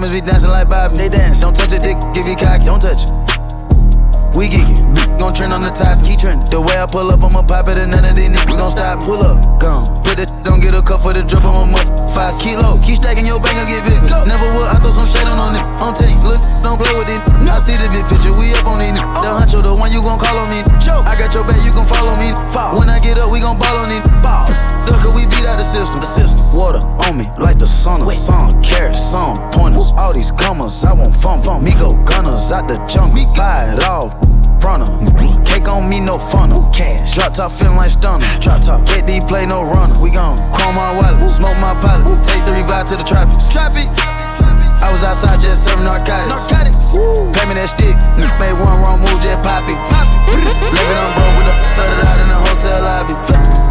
Diamonds be dancing like Bobby. They dance. Don't touch it, dick. Give you cocky. Don't touch it. We geekin', gon' trend on the top, keep trending. The way I pull up, I'ma pop it, and none of these niggas gon' stop. Pull up, gone. Put that don't get a cup for the drip, I'm a muff. Five kilo, keep stacking your bank, gon' get bigger. Never would, I throw some shade on on it. On take, look, don't play with it. I see the big picture, we up on it. The oh. huncho, the one you gon' call on me. I got your back, you gon' follow me. When I get up, we gon' ball on it. Ball. Look, we beat out the system. The system. Water on me like the sun of sun. Carats, some pointers. All these commas, I want fun. fun. Me go gunners out the jungle. Buy it off. Fronter. Cake on me, no funnel. Cash. Drop top feeling like stunner. Drop top. Get D play, no runner. We gon' chrome my wallet. Smoke my pilot. Take the revive to the tropics. Trappy. I was outside just serving narcotics. Narcotics. Pay me that stick. Made one wrong move, just pop it. Living on broke with the flooded out in the hotel lobby.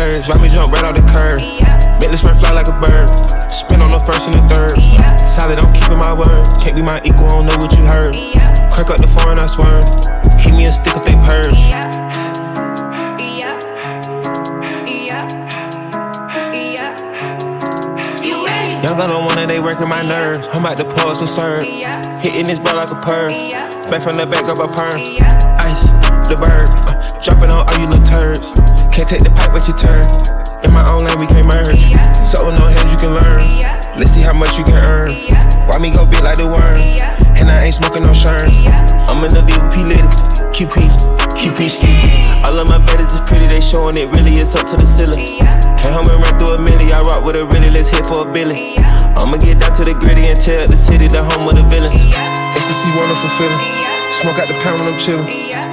Back calling me. Jump right off the curb. Make the spring fly like a bird. Spin on the first and the third. Solid, I'm keeping my word. Can't be my equal, I don't know what you heard. Crack up the foreign, I swear. Keep me a stick if they purge. Young gun, no one that they working my nerves. I'm about to pause and serve. Hitting this ball like a perm. Back from the back of a perm. Ice, the bird. Uh, dropping on all you little turds. Can't take the pipe, but you turn. In my own lane, we can't merge. So no hands you can learn. Let's see how much you can earn. Why me go big like the worm? And I ain't smoking no sherm. I'm in the VP lit. QP, QP ski. All of my brothers is pretty, they showing it really it's up to the ceiling. Came home and ran through a milli. I rock with a really, let's hit for a billion. I'ma get down to the gritty and tell the city the home of the villains. Ecstasy, wonderful feeling. Smoke out the pound when I'm chillin'.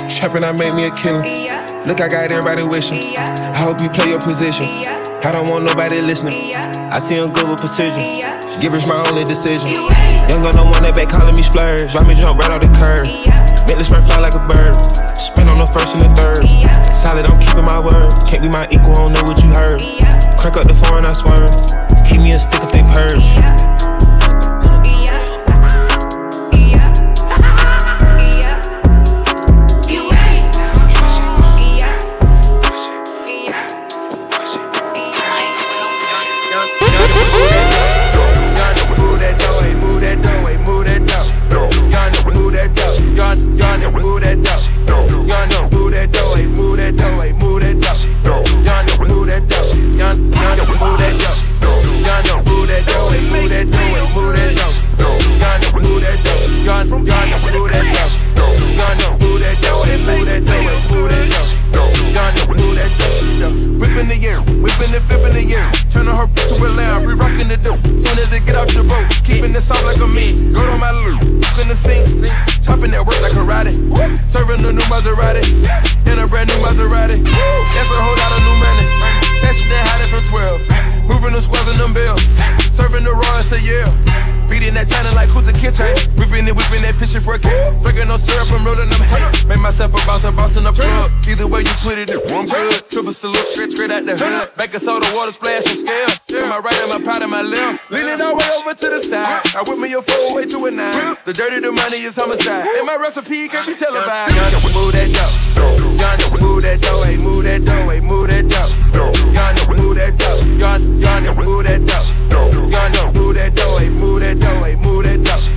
Trapping, I made me a killer. Look, I got everybody wishing. I hope you play your position. I don't want nobody listening. I see him good with precision. Give us my only decision. Young no one that back calling me splurge. Ride me jump right off the curb. Make the spread fly like a bird. Spin on the first and the third. Solid, I'm keeping my word. Can't be my equal, I don't know what you heard. Crack up the phone, I swerve. Keep me a stick if they purge. Water splash and scale. Yeah. My right and my pot and my left. Leaning all the way over to the side. I whip me a four way to a nine. The dirty, the money is homicide. And my recipe can't be televised. Yonder, move that dough. Yonder, move that dough. Hey, move that dough. Hey, move that dough. Yonder, move that dough. Yonder, move that dough. Yonder, move that dough. Hey, move that dough. Hey, move that dough.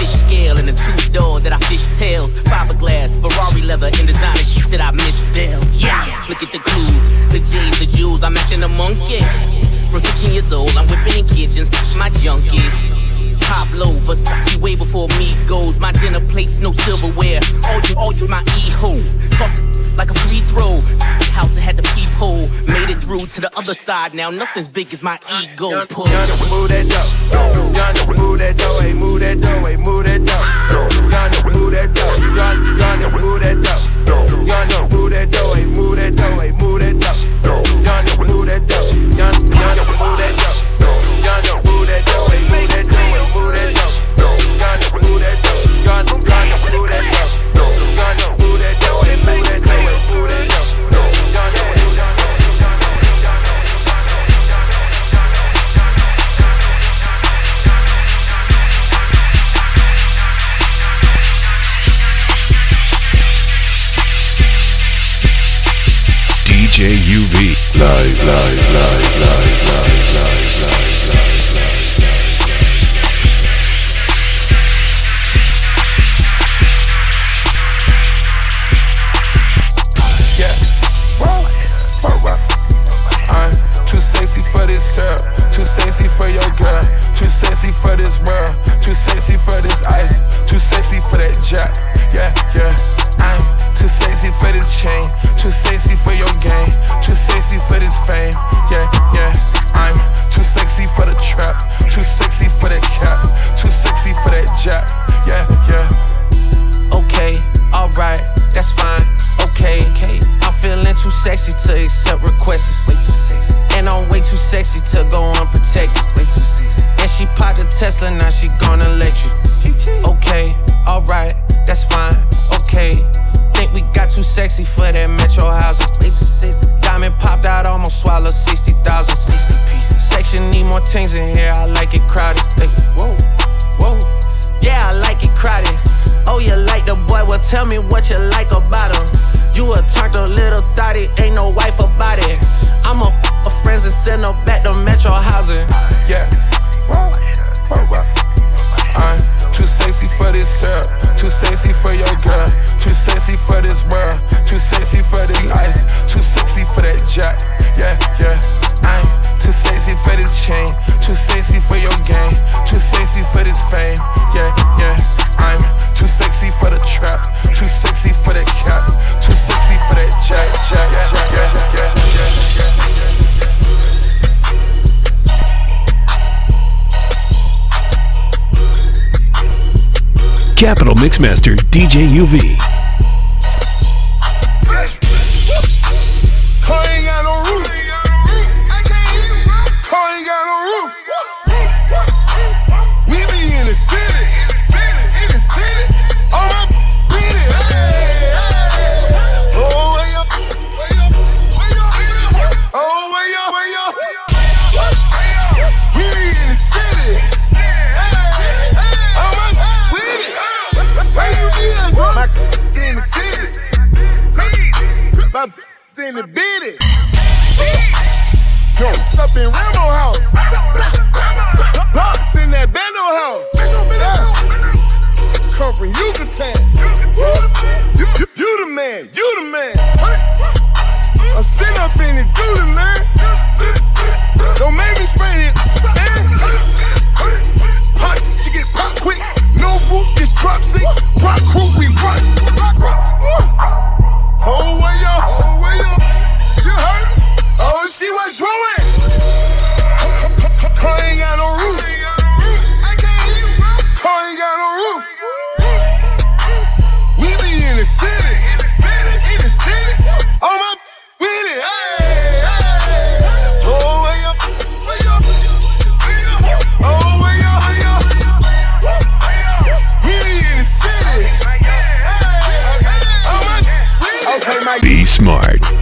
Fish scale and a two door that I fish tails. Fiberglass, Ferrari leather, and designer shit that I misspells. Yeah, look at the clues, the J's, the jewels. I'm acting a monkey. From 15 years old, I'm whipping in kitchens, my junkies. Pablo, Versace way before me goes. My dinner plates, no silverware. All you, all you, my e-ho. Toss it like a free throw. House that had the peephole. Made it through to the other side. Now nothing's big as my ego. Push. Move that dough. Yonder, move that dough. Hey, move that dough. Hey, move that dough. Yonder, move that dough. Yonder, yonder, move that dough. Yonder, move that dough. Hey, move that dough. Hey, move that dough. Yonder, move that dough. Yonder, yonder, move that dough. Yonder, move that dough. Hey, move that dough. Live, live, live, live, live, live, Mixmaster DJ UV.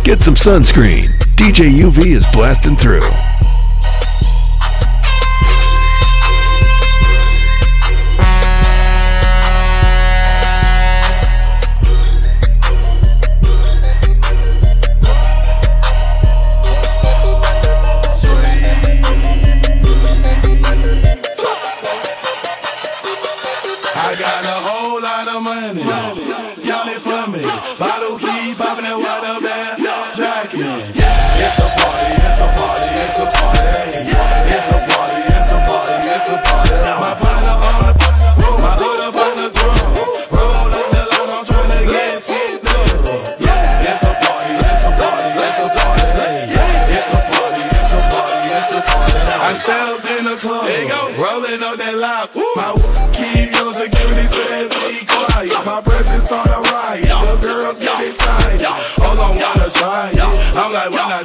Get some sunscreen. DJ UV is blasting through.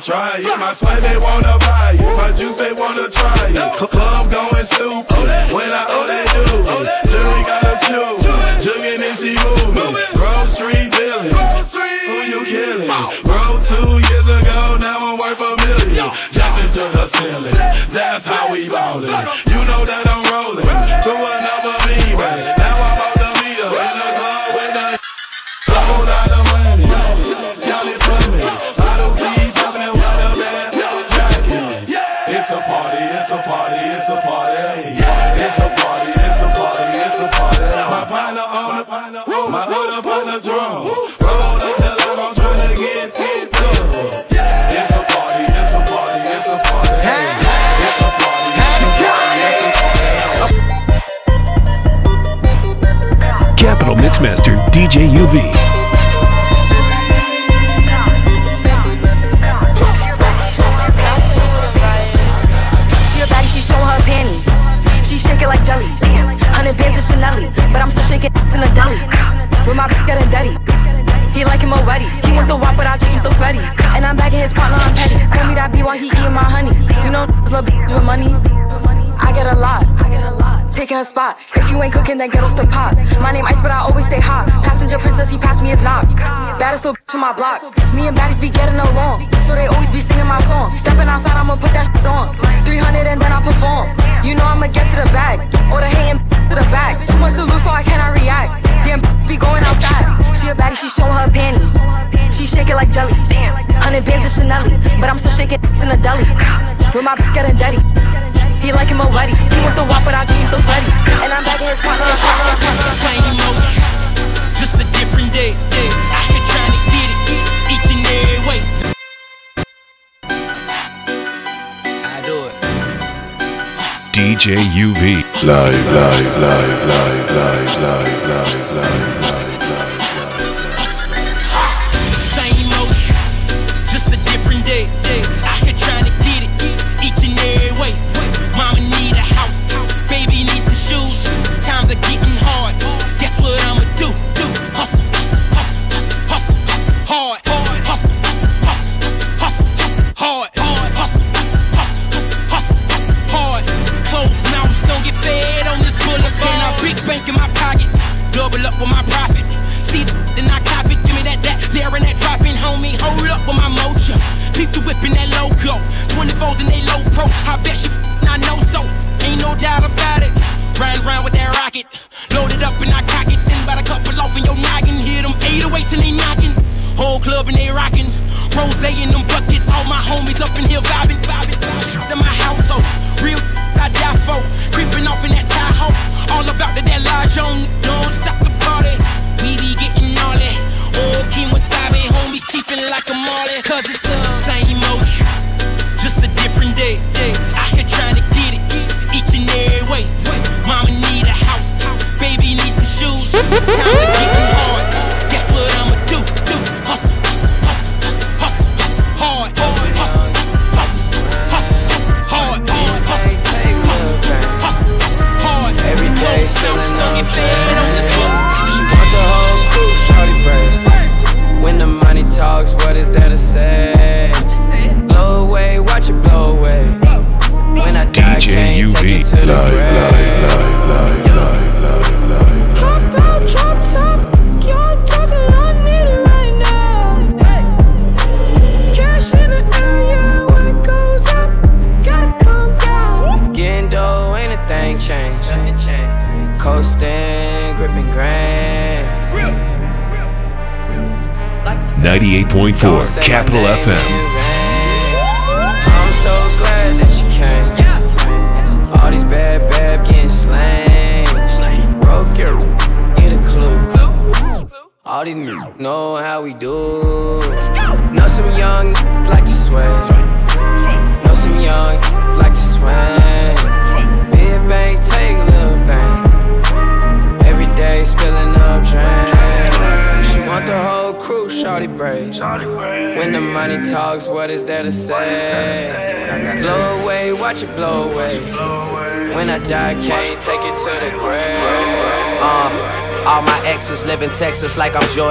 try it. My swag they wanna buy it. My juice, they wanna try it. Club going stupid. When I owe that dude, jury gotta chew. Jugging and she moving. Grocery dealing. Who you killing? Bro, two years ago, now I'm worth a million. Jumping to the ceiling. That's how we ballin'. a spot. If you ain't cooking, then get off the pot. My name Ice, but I always stay hot. Passenger princess, he passed me his knock. Baddest little to my block. Me and baddies be getting along, so they always be singing my song. Stepping outside, I'ma put that shit on. 300 and then I perform. You know I'ma get to the bag, or the hating to the back. Too much to lose, so I cannot react. Damn, be going outside. She a baddie, she showing her panties. She shaking like jelly. Hundred bands of Chanel, but I'm still shaking in a deli. With my get a daddy. DJ UV. Live, live, live, live, live, live, live, live.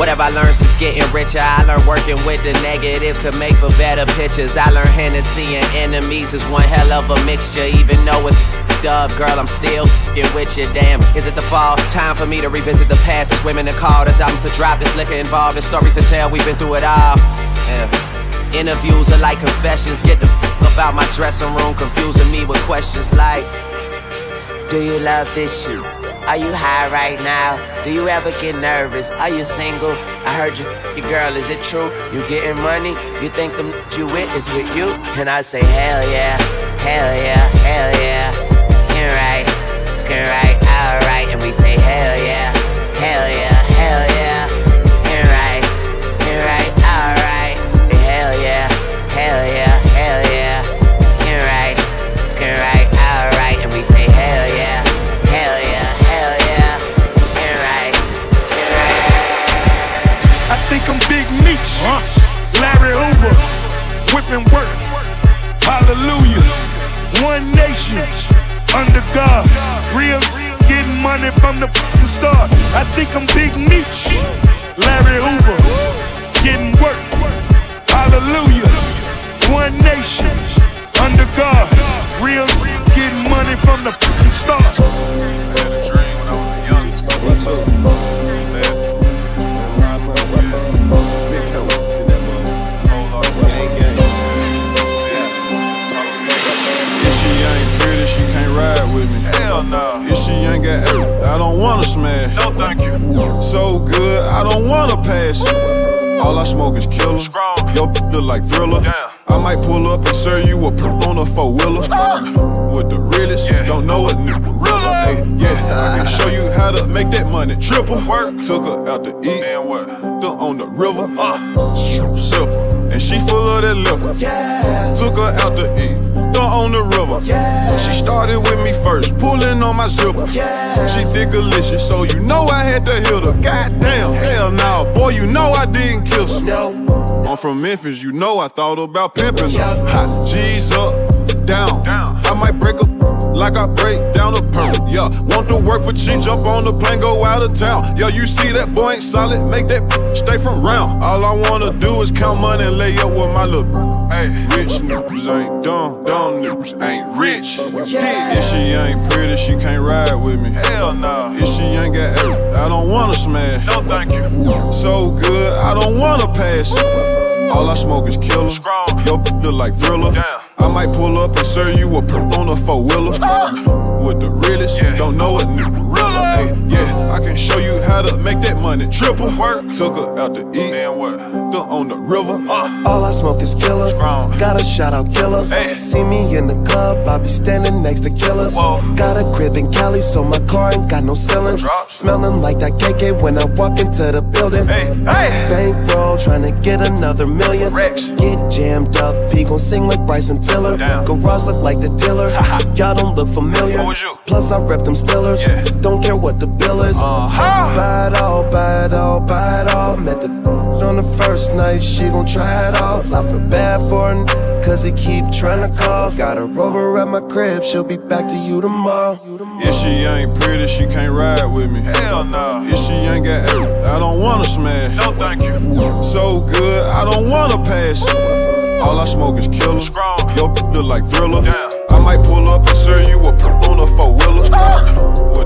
What have I learned since getting richer? I learned working with the negatives to make for better pictures. I learned Hennessy and enemies is one hell of a mixture. Even though it's up, girl, I'm still f***ing with you. Damn, is it the fall? Time for me to revisit the past. It's women to call, there's albums to drop, there's liquor involved, there's stories to tell. We've been through it all. Yeah. Interviews are like confessions. Get the f- about my dressing room, confusing me with questions like. Do you love this shit? Are you high right now? Do you ever get nervous? Are you single? I heard you your girl, is it true? You getting money? You think the n- you with is with you? And I say, hell yeah, hell yeah, hell yeah. You're right, you're right, alright. And we say, hell yeah, whipping work. Hallelujah. One nation, under God. Real getting money from the fucking start. I think I'm Big Meech, Larry Hoover, getting work. Hallelujah. One nation, under God. Real getting money from the fucking start. If can't ride with me. Hell no. If she ain't got ass, I don't wanna smash. No, thank you. So good, I don't wanna pass it. All I smoke is killer. Yo, look like thriller. I might pull up and serve you a p- on a four wheeler. With the realest, don't know a nigga. Hey, yeah, I can show you how to make that money triple. Work. Took her out to eat. And what? On the river. Uh. Sip. And she full of that liquor. Yeah. Took her out to eat. Her on the river. She started with me first, pulling on my zipper. She thick delicious, so you know I had to hit her. Goddamn, hell no, boy, you know I didn't kiss her. I'm from Memphis, you know I thought about pimping her. Hot G's up, down. I might break a like I break down a perk. Yeah, want to work for cheap, jump on the plane, go out of town. Yeah, you see that boy ain't solid, make that stay from round. All I wanna do is count money and lay up with my little. Hey, rich niggas ain't dumb, dumb niggas ain't rich. Yeah. If she ain't pretty, she can't ride with me. Hell no. If she ain't got air, I don't wanna smash. No, thank you. So good, I don't wanna pass. All I smoke is killer. Yo, look like thriller. I might pull up and serve you a perp on a four wheeler. Uh. With the realest, don't know it, nigga. Hey, yeah, I can show you how to make that money triple. Work. Took her out to eat. Then what? Still on the river. All I smoke is killer. Got a shout out killer. See me in the club, I be standing next to killers. Got a crib in Cali, so my car ain't got no ceilings. Smelling like that KK when I walk into the building. Bankroll, trying to get another million. Get jammed up, he gon' sing like Bryson Tiller. Garage look like the dealer. Y'all don't look familiar. Plus, I rep them Stillers. Don't care what the bill is. Buy it all, buy it all, buy it all. Met the on the first night, she gon' try it all. I feel bad for her, cause he keep trying to call. Got her over at my crib, she'll be back to you tomorrow. If she ain't pretty, she can't ride with me. Hell no. If she ain't got air, I don't wanna smash. No, thank you. So good, I don't wanna pass. All I smoke is killer. Yo, look like thriller. I might pull up and serve you a perp on a four wheeler. Uh.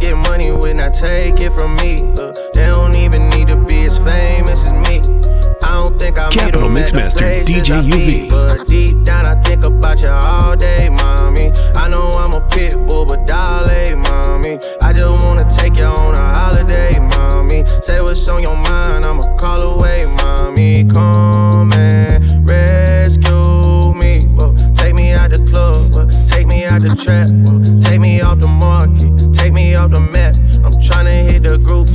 Get money when I take it from me. Uh, they don't even need to be as famous as me. I don't think I meet Capital them at the Mixmaster, DJ UV. But deep down I think about you all day, mommy. I know I'm a pit bull, but dolly, mommy. I just wanna take you on a holiday, mommy. Say what's on your mind, I'ma call away, mommy. Come and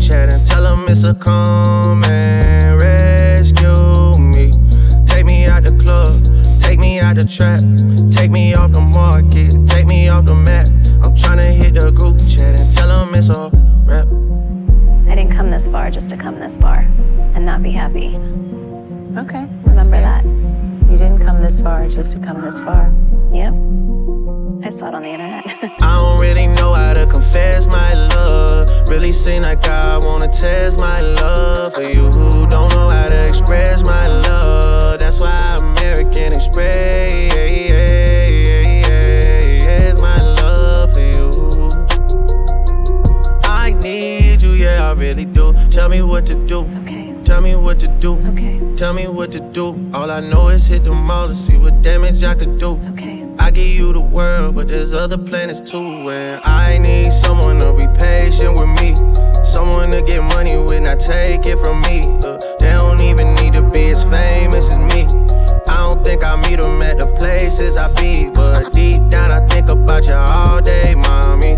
the chat and tell them it's a come and rescue me. Take me out the club, take me out the trap, take me off the market, take me off the map. I'm tryna hit the group chat and tell them it's a rap. I didn't come this far just to come this far and not be happy. Okay. Remember that. You didn't come this far just to come this far. Yep. I saw it on the internet. I don't really know how to confess my love. Really seem like I wanna test my love for you who don't know how to express my love. That's why American Express my love for you. I need you, yeah, I really do. Tell me what to do. Tell me what to do. Okay. Tell me what to do. All I know is hit the mall to see what damage I could do. Okay. I give you the world, but there's other planets too. And I need someone to be patient with me. Someone to get money when I take it from me. Uh, they don't even need to be as famous as me. I don't think I meet them at the places I be. But deep down, I think about you all day, mommy.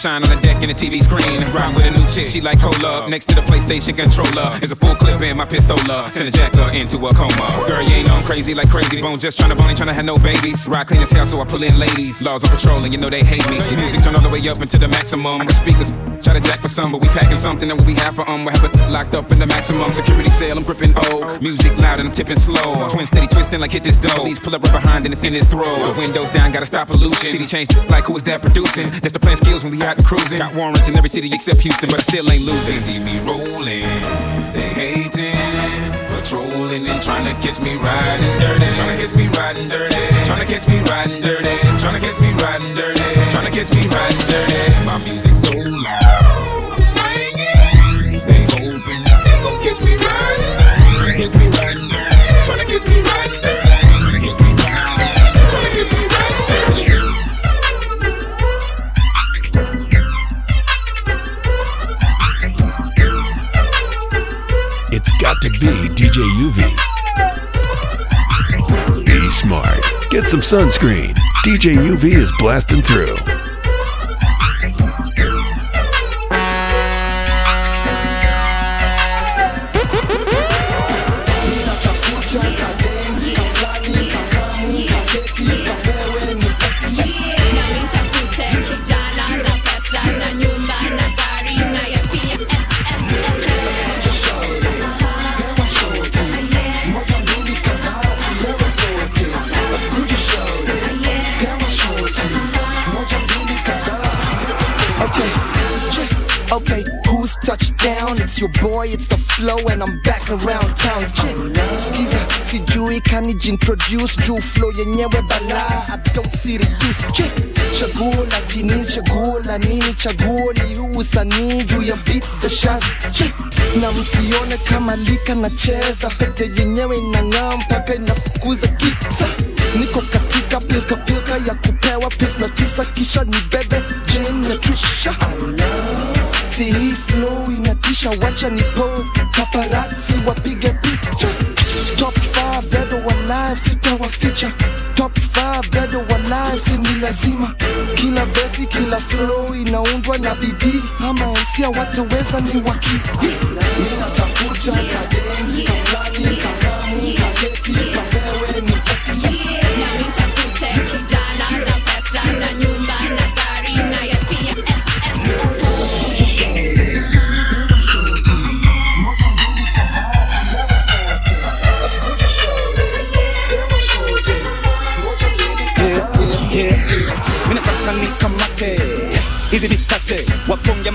Shine on the deck in the TV screen. Ride with a new chick, she like cola. Next to the PlayStation controller is a full clip in my pistola. Send a jacker into a coma. Girl, you ain't on crazy like crazy. Bone just trying to bone, ain't trying to have no babies. Ride clean as hell, so I pull in ladies. Laws on patrol, and you know they hate me. Music turn all the way up into the maximum. I got speakers. Try to jack for some, but we packing something that we have for um. We have locked up in the maximum security cell. I'm gripping O. Music loud and I'm tipping slow. Twin steady twisting like hit this dough. These pull up right behind and it's in his throat. The windows down, gotta stop pollution. City change like who is that producing? That's the plan skills when we out and cruising. Got warrants in every city except Houston, but I still ain't losing. They see me rolling, they hating, patrolling and trying to catch me riding dirty, trying to catch me riding dirty, trying to catch me riding dirty, trying to catch me riding dirty, trying to catch me riding dirty. Some sunscreen. DJ UV is blasting through. It's your boy, it's the flow, and I'm back around town. Skiza, sijui kanijintroduce juu flow yenyewe bala. I don't see the use. Chaguo la tini, chaguo la nini, chaguo ni usanii juu ya beats za shaz. Na msione kama lika nacheza, pete yenyewe inang'aa mpaka inafukuza giza. Niko katika pilka pilka ya kupewa pesa na tisa kisha ni bebe Jane na Trisha See flow inatisha wacha ni pose. Paparazzi wapige picha Top 5 dead or alive sitawaficha Top 5 dead or alive si ni lazima Kila vesi kila flow inaundwa na bidii Ama hisia wataweza ni waki kadeni kaflani kakamu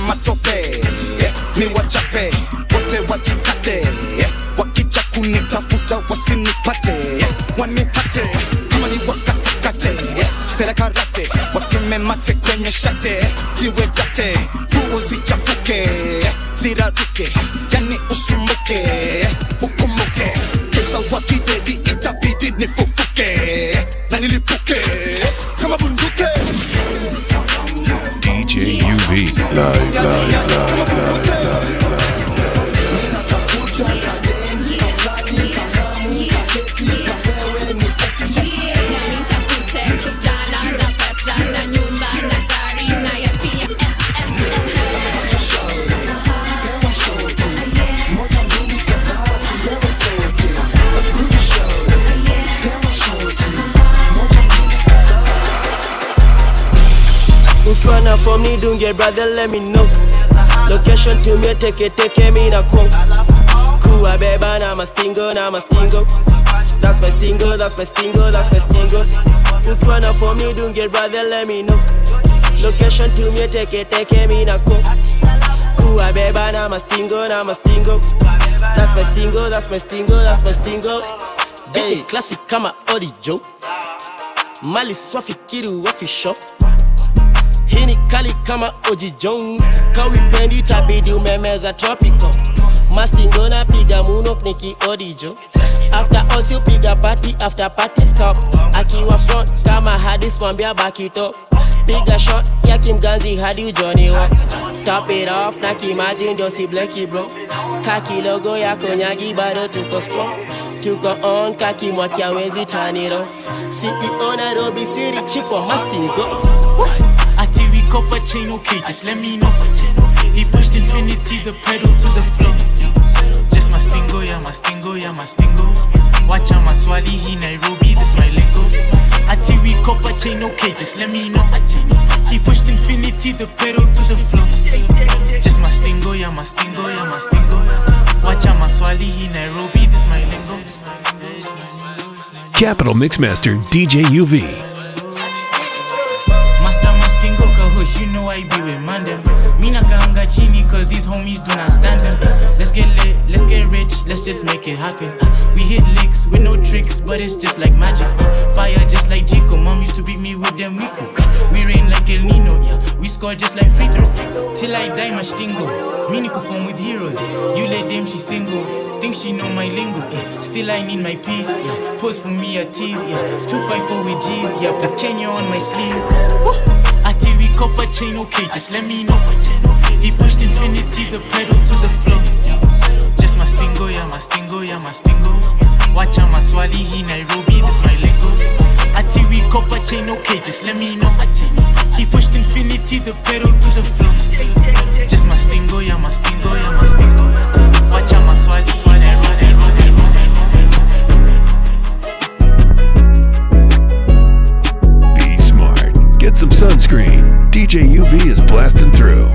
matope ni wachape wote wajikate wakija kunitafuta wasinipate wanipate kama ni wakatekate stela karate wateme mate kwenye shate Na form ni dunge brother let me know. Location tumie teke teke mi na kwa Kuwa beba na mastingo na mastingo That's my stingo, that's my stingo, that's my stingo Ukiwa na form ni dunge brother let me know. Location tumie teke teke mi na kwa Kuwa beba na mastingo na mastingo That's my stingo, that's my stingo, that's my stingo Hey, classic kama orijo mali swafikiri wafisho hii ni kali kama Oji Jones. Kawipendi tabidi umemeza tropical. Mastingo na piga munok niki odijo after us you piga party after party stop. Akiwa front kama hadis mwambia bakito piga shot ya kimganzi hadi ujoni wa top it off na kimaji ndio si bleki bro. Kaki logo yako nyagi bado tuko strong. Tuko on kaki mwaki awezi turn it off. CEO Nairobi City chief wa mastingo Ati chain, okay, just let me know. He pushed infinity, the pedal to the floor. Just my stingo, yeah, my stingo, yeah, my stingo. Watch out, my swali, he Nairobi, this my lingo. Ati we chain, okay, just let me know. He pushed infinity, the pedal to the floor. Just my stingo, yeah, my stingo, yeah, my stingo. Watch out, my swali, he Nairobi, this my lingo. Capital Mixmaster DJ UV. Let's just make it happen. Uh, we hit licks with no tricks, but it's just like magic. Uh, fire just like Chico, mom used to beat me with them Rico. Uh, we rain like El Nino, yeah, we score just like free. Till I die, Mastingo. Mini perform with heroes. You let them, she single. Think she know my lingo, yeah. Still I need my peace, yeah. Pose for me a tease, yeah. 254 with G's, yeah. Put Kenya on my sleeve. Woo! Ati we copper chain, okay, just let me know. He pushed infinity, the pedal to the floor. Just my stingo, yeah, my stingo, yeah, my. Watch out, my swali, he Nairobi, this my lingo. Ati we copper chain, okay, just let me know. He pushed infinity, the pedal to the floor. Just my stingo, yeah, my stingo, yeah, my. Watch out, my swali, Nairobi, Be smart. Get some sunscreen. DJ UV is blasting through.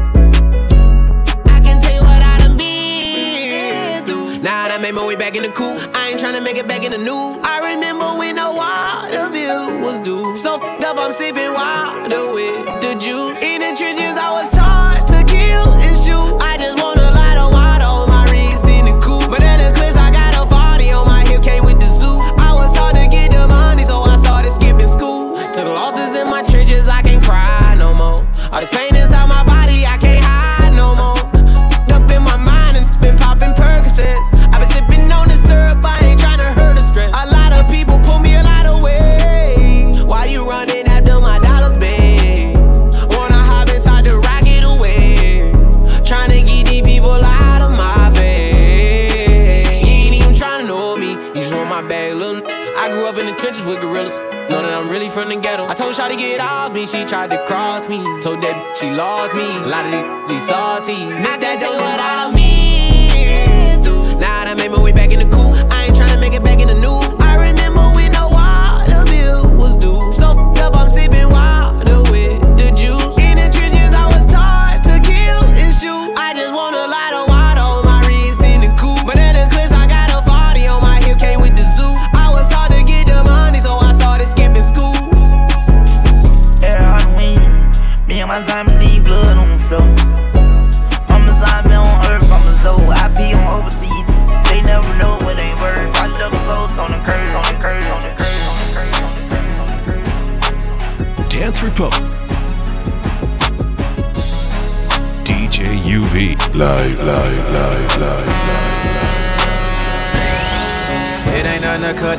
Now that made my way back in the coop. I ain't tryna make it back in the new. I remember when the water bill was due. So up, I'm sipping water with the juice. In the trenches,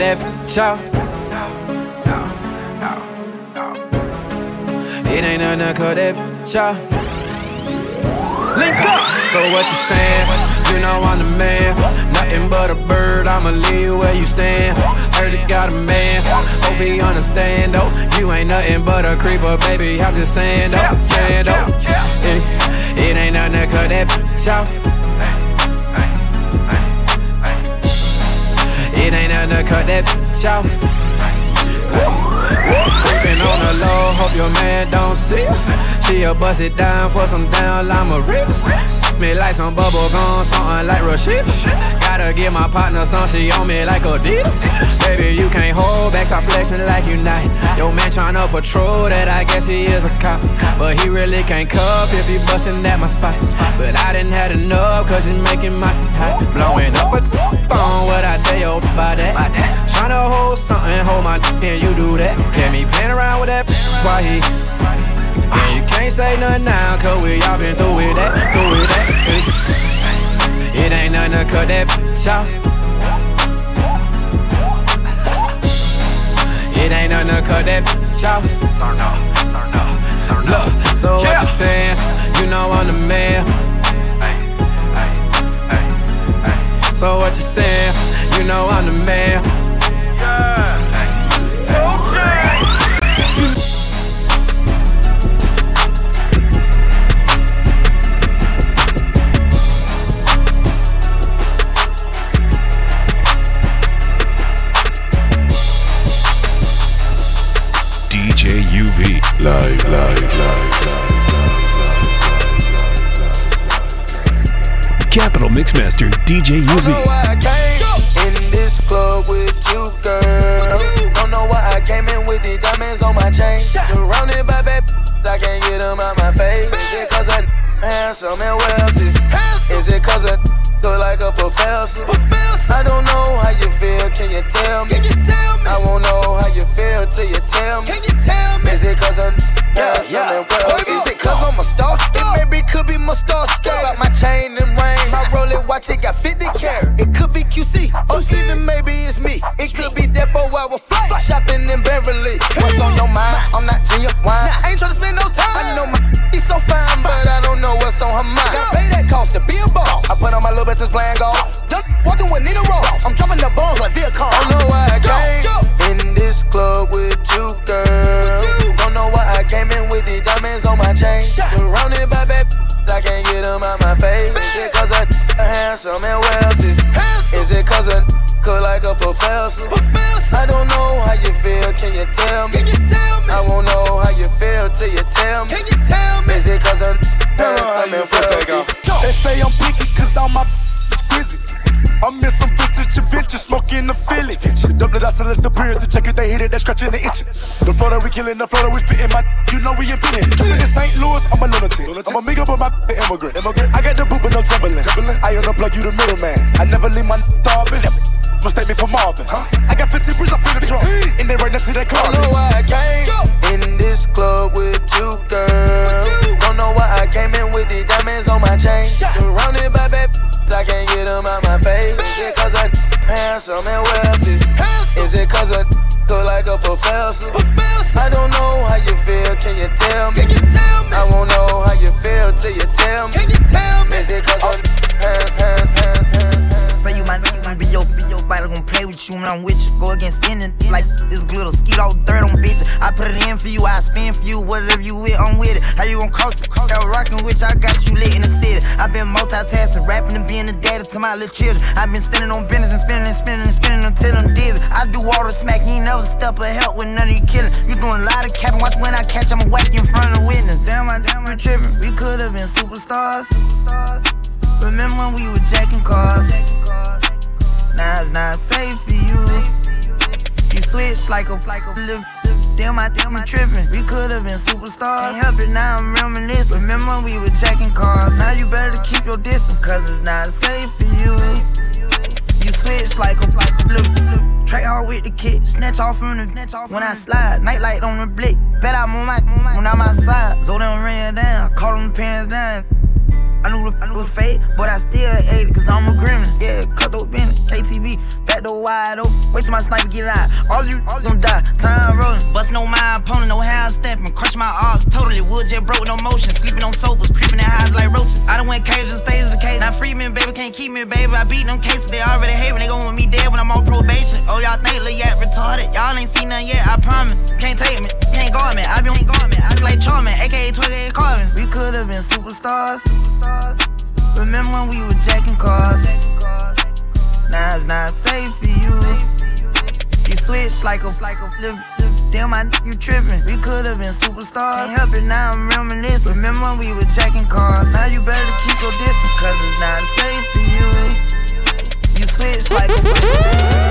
that bitch off. It ain't nothing cut that bitch off. Link up. So what you saying? You know I'm the man. Nothing but a bird. I'ma leave where you stand. Heard you got a man. Hope he understand though. You ain't nothing but a creeper, baby. I'm just saying though, saying though. It, it ain't nothing cut that bitch off. Cut that bitch off. Creeping on the low, hope your man don't see. she'll bust it down for some down llama rips. Me like some bubble gum, something like Rashida. Gotta give my partner some, she on me like Adidas. Baby, you can't hold back, stop flexing like you night. Yo, man tryna patrol that, I guess he is a cop. But he really can't cuff if he bustin' at my spot. But I didn't have enough, cause it's making my hot. Blowing up a phone, what Tell you about that? Tryna hold something, hold my and you do that. Get me playing around with that, why he? And you can't say nothing now, cause we all been through with that, through with that. Eh? It ain't nothing to cut that bitch off. It ain't nothing to cut that bitch off. Turn up, turn up, turn up. Look, so what you saying? You know I'm the man. So what you saying? You know I'm the man. DJ UV. Live, live, live, Capital Mixmaster DJ UV. Killing, the Florida we spitting my, the kid, snatch off from the snatch off when I slide. Nightlight on the blick, bet I'm on my when I'm outside. So them ran down, caught them pants down. I knew, the, I knew it was fake, but I still ate it, cause I'm a criminal. Yeah, cut those business, KTV, back door wide open. Wait till my sniper get out. All you, all gon' die. Time rolling. Bustin' on my opponent, no hand stepping. Crush my arms totally. Wood jet broke, no motion. Sleeping on sofas, creeping in highs like roaches. I done went cage to stage the cage. Now free baby, can't keep me, baby. I beat them cases, they already hate me. They gon' want me dead when I'm on probation. Oh, y'all think Lil Yak retarded? Y'all ain't seen nothing yet, I promise. Can't take me, can't guard me. I be on guard me. I be like Charmin, aka 28 Carvin. We could've been superstars. Remember when we were jacking cars? Now it's not safe for you. You switch like a like a little. Damn, I you trippin'. We could have been superstars. Can't help it, now I'm reminiscing. Remember when we were jacking cars? Now you better keep your distance, cause it's not safe for you. You switch like a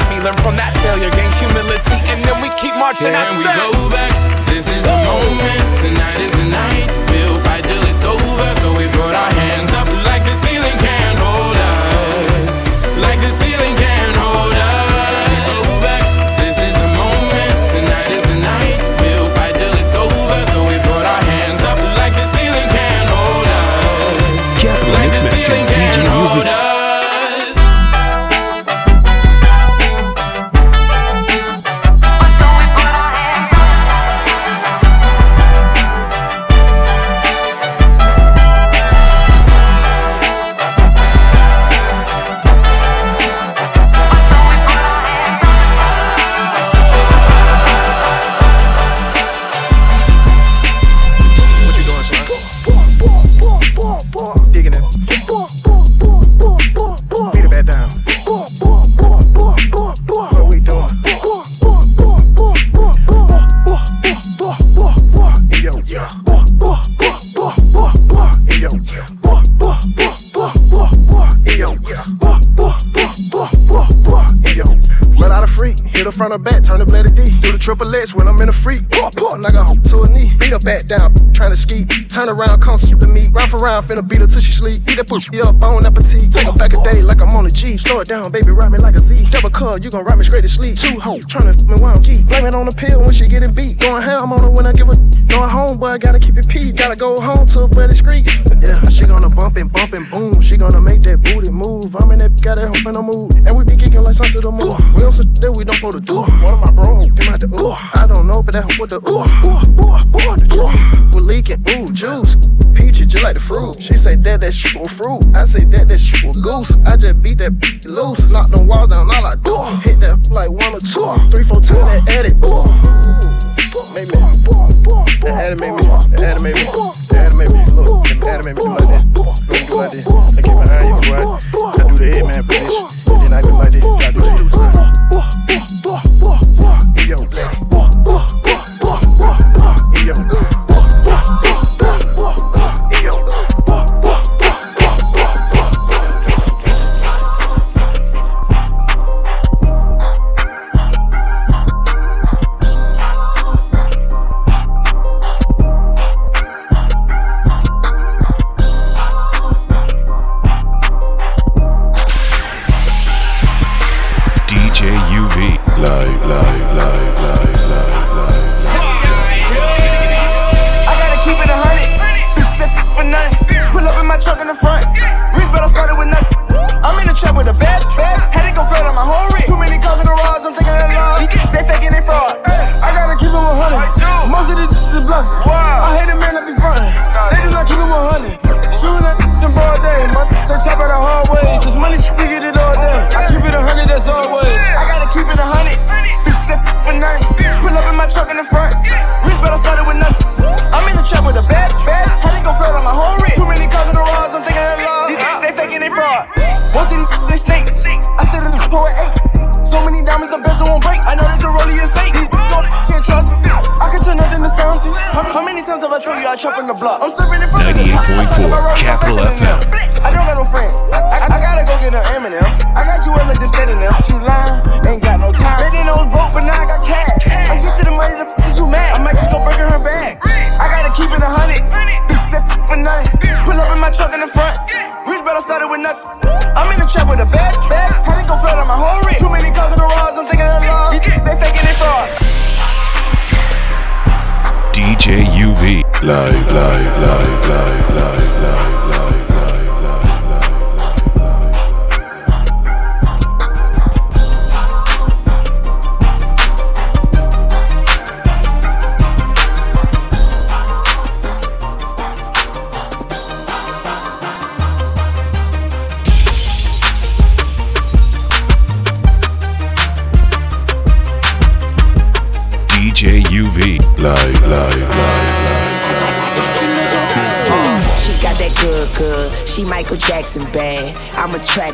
me. Learn from that failure, gain humility, and then we keep marching. Can we go back? This is the moment. Tonight is the night. Front or back, turn the blade D. Do the triple X when I'm in a freak. Poor, poor, knock her to a knee. Beat her back down, trying to ski. Turn around, come shoot the meat. Round for round, finna beat her till she sleep. Eat that pussy up, bon appetit. Take her back a day like I'm on a G. Slow it down, baby, ride me like a Z. Double cut, you gon' ride me straight to sleep. Two hoes, tryna f me while I'm geek. Blame it on the pill when she getting beat. Going ham on her when I give her. Going home, boy, gotta keep it peep. Gotta go home to a better street. Yeah, she gonna bump and bump and boom. She gonna make that booty move. I'm in that, got that hope in the mood. And we be kicking like something to the moon. We on some that we don't supposed to do. One of my bros came out the ooh. I don't know, but that hoe with the ooh, ooh, ooh, ooh, the ooh. We're leaking ooh juice. Peachy just like the fruit. She say that that shit was fruit. I say that that shit was goose. I just beat that loose. Knock them walls down all I do. Hit that like one or two. Three, four times that edit. Ooh. Maybe. That animate me. That animate me. That animate me. Look, that animate me do like that. Me do like this. I get behind you, boy. I do the hitman position. Then I do like this. I do the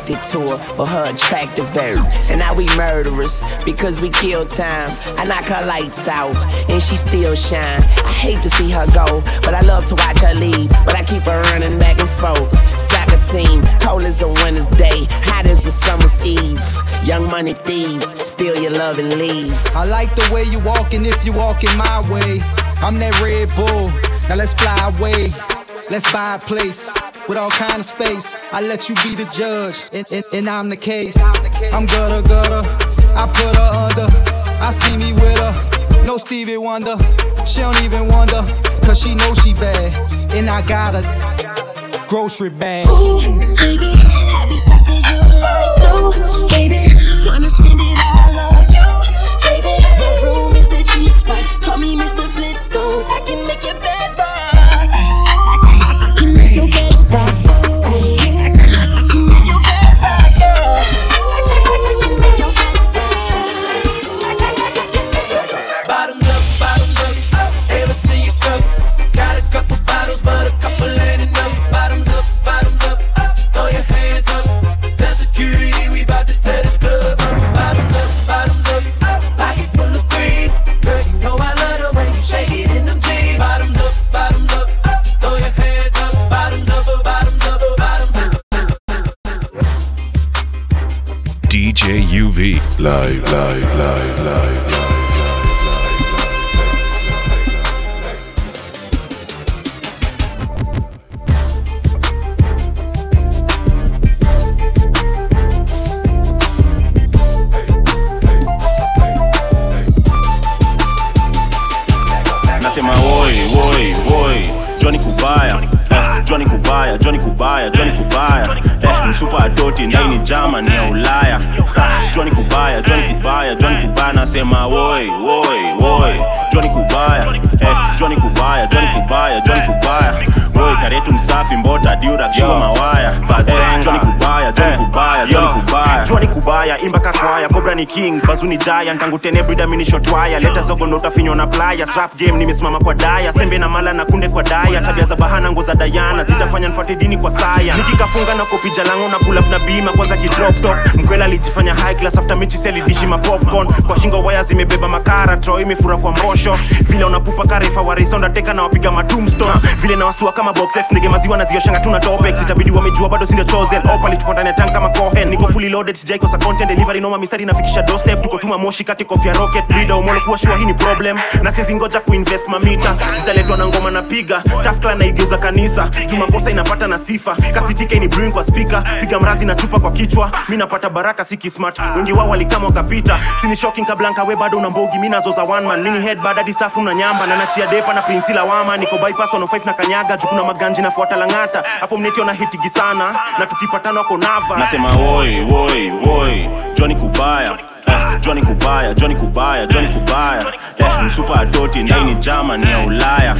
attracted to her for her attractive air. And now we murderers because we kill time. I knock her lights out and she still shine. I hate to see her go, but I love to watch her leave. But I keep her running back and forth. Soccer team, cold as a winter's day, hot as a summer's eve. Young money thieves, steal your love and leave. I like the way you walking if you walking my way. I'm that Red Bull. Now let's fly away. Let's buy a place with all kind of space. I let you be the judge, and, and, and I'm the case. I'm gutter gutter. I put her under. I see me with her. No Stevie Wonder. She don't even wonder, cause she know she bad. And I got a grocery bag. Ooh, baby, have you stuck to you like glue? Baby, wanna spend it all on you, baby. My room is the G spot. Call me Mr. live, live, ni king. Bazuni jaya ntangu tenebrida minishotwaya leta zogo ndo utafinywa na playa. Slap game nimesimama kwa daya. Sembe na mala na kunde kwa daya. Tabia za bahana ngo za dayana zitafanya nfuate dini kwa saya nikikafunga na kopija langu na pull up na bima kwanza kidrop top. Mkwela alijifanya high class after mechi seli dishi ma popcorn. Kwa shingo waya zimebeba makara tro imefura kwa mbosho vile unapupa karefa warisonda teka na wapiga matumstone vile na wastua kama box X nige maziwa na zioshanga tuna topex itabidi wamejua bado sindio chosen. Opa alichukua ndani ya tank kama cohen. Niko fully loaded sijai kosa content. Delivery noma mistari nafikisha doorstep. Tuko tuma moshi kati kofia rocket. Breeder umolo kuwa shua hii ni problem. Na siwezi ngoja kuinvest mamita zitaletwa na ngoma na piga. Tafkla na igeuza kanisa. Juma kosa inapata na sifa. Kasitike ni brewing kwa speaker. Piga mrazi na chupa kwa kichwa. Mi napata baraka siki smart wengi wao walikama wakapita. Sini shocking kablanka we bado una mbogi. Mi nazo one man. Mini head bad hadi staff una nyamba. Na nachia depa na prinsi lawama niko bypass 105 na kanyaga. Juu kuna maganji nafuata langata. Hapo mneti ona hitigi sana. Na tukipatana wako nava. Nasema woi woi woi. Johnny Kubaya. Eh, Johnny Kubaya Johnny Kubaya Johnny Kubaya. Eh, msupa adoti ndani jama ni ya Ulaya.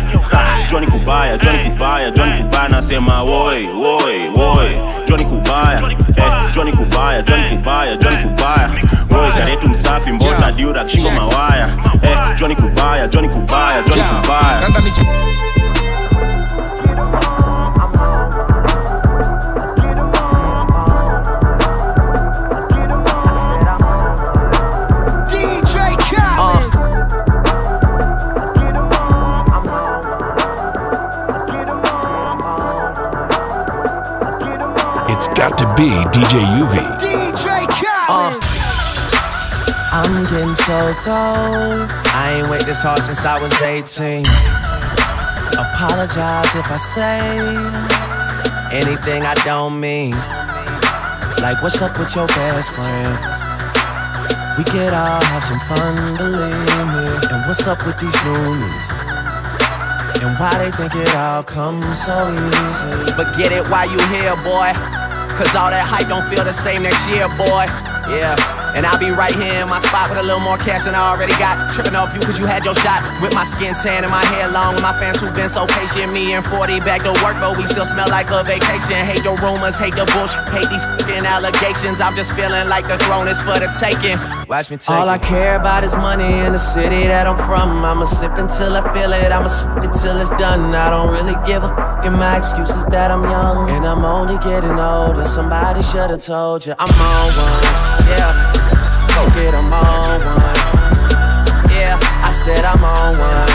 Johnny Kubaya Johnny Kubaya Johnny Kubaya nasema woi woi woi Johnny Kubaya eh, Johnny Kubaya Johnny Kubaya Johnny Kubaya. Woi karetu msafi mbota diura kishingo mawaya. Eh, Johnny Kubaya Kubaya, Johnny Kubaya, Johnny Kubaya. Got to be DJ UV. DJ Khaled. Uh, I'm getting so cold. I ain't wait this hard since I was 18. Apologize if I say anything I don't mean. Like, what's up with your best friend? We could all have some fun, believe me. And what's up with these news? And why they think it all comes so easy? But get it while you here, boy. Cause all that hype don't feel the same next year, boy. Yeah. And I'll be right here in my spot with a little more cash than I already got. Tripping off you cause you had your shot. With my skin tan and my hair long. And my fans who've been so patient. Me and 40 back to work, but we still smell like a vacation. Hate the rumors, hate the bullshit, hate these fucking allegations. I'm just feeling like the throne is for the taking. Watch me take All I care about is money in the city that I'm from. I'ma sip until I feel it. I'ma sip it till it's done. I don't really give a fuck. And my excuse is that I'm young. And I'm only getting older. Somebody should've told you I'm on one. Yeah. Go get 'em on one. Yeah, I said I'm on one.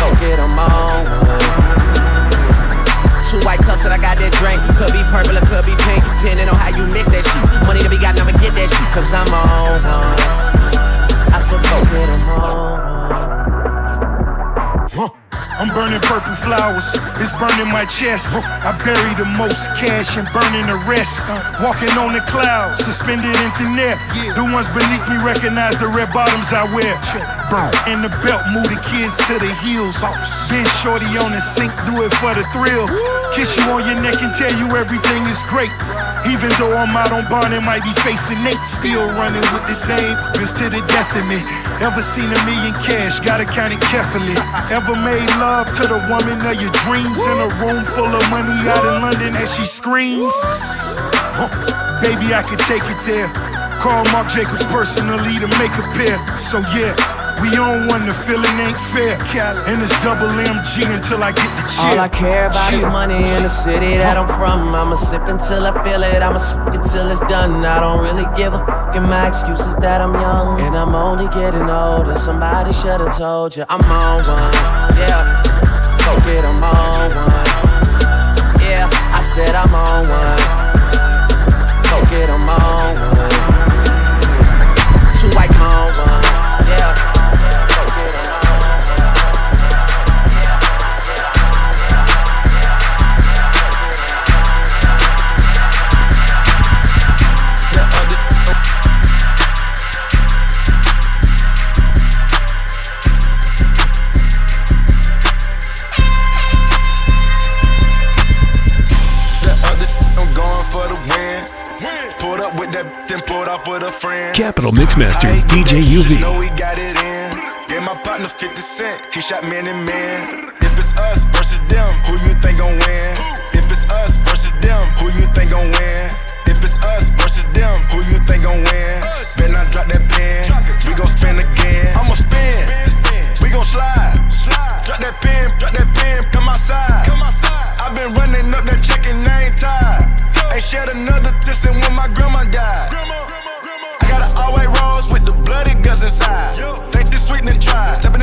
Go get 'em on one. Two white cups that I got that drink. Could be purple or could be pink, depending on how you mix that shit. Money to be got, never get that shit, cause I'm on one. I said, go get 'em on one. I'm burning purple flowers, it's burning my chest. I bury the most cash and burning the rest. Walking on the clouds, suspended in thin air. The ones beneath me recognize the red bottoms I wear. In the belt, move the kids to the heels. Then shorty on the sink, do it for the thrill. Kiss you on your neck and tell you everything is great. Even though I'm out on bond and might be facing Nate, still running with the same bitch to the death of me. Ever seen a million cash? Gotta count it carefully. Ever made love to the woman of your dreams in a room full of money out in London as she screams? Huh. Baby, I could take it there. Call Marc Jacobs personally to make a pair. So yeah. We on one, the feeling ain't fair. And it's double MG until I get the check. All I care about is money in the city that I'm from. I'ma sip until I feel it. I'ma sip until it's done. I don't really give a fuck. And my excuse is that I'm young. And I'm only getting older. Somebody should've told you I'm on one. Yeah. Go get 'em on one. Yeah. I said I'm on one. Go get 'em on one. Then pulled with a friend. Capital Mixmasters, DJ UV. Know we got it in. Gave my partner 50 cent. He shot man and man. If it's us versus them, who you think gon' win? If it's us versus them, who you think gon' win? If it's us versus them, who you think gon' win? Better not drop that pen. We gon' spin again. I'ma spin.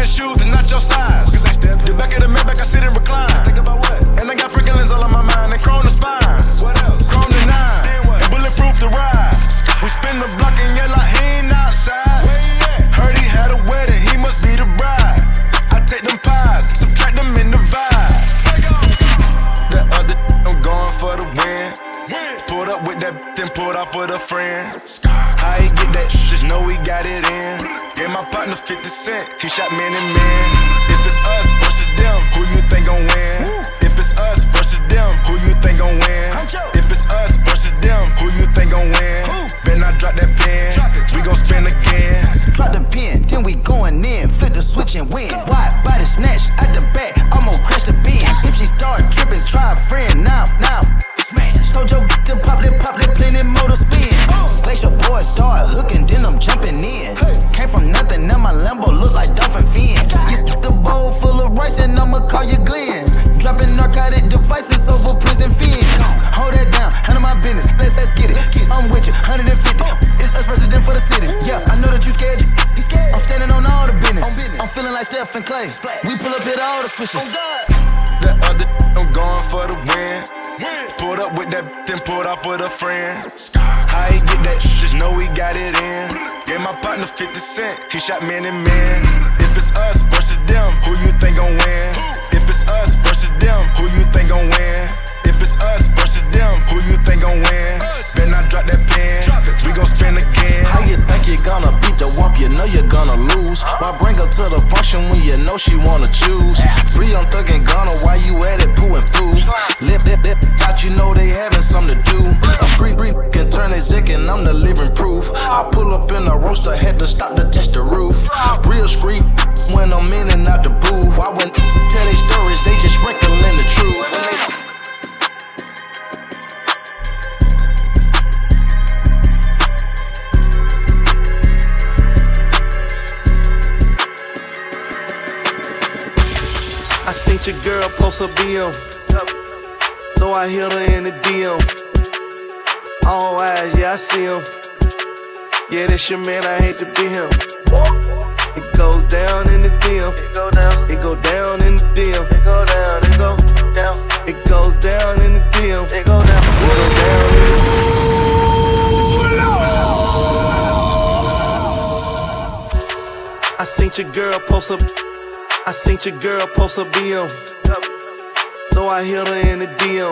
Try. Shoes is not your size. The back of the Maybach, I sit and recline. Think about what? And I got freaking lens all on my he shot man and man. If it's us versus them, who you a BM. So I hit her in the DM. All eyes, yeah, I see him. Yeah, that's your man, I hate to be him. It goes down in the DM. It go down. It go down in the DM. It go down. It go down. It goes down in the DM. It go down. It go down in the I seen your girl post a I seen your girl post a BM. So I hit her in the DM.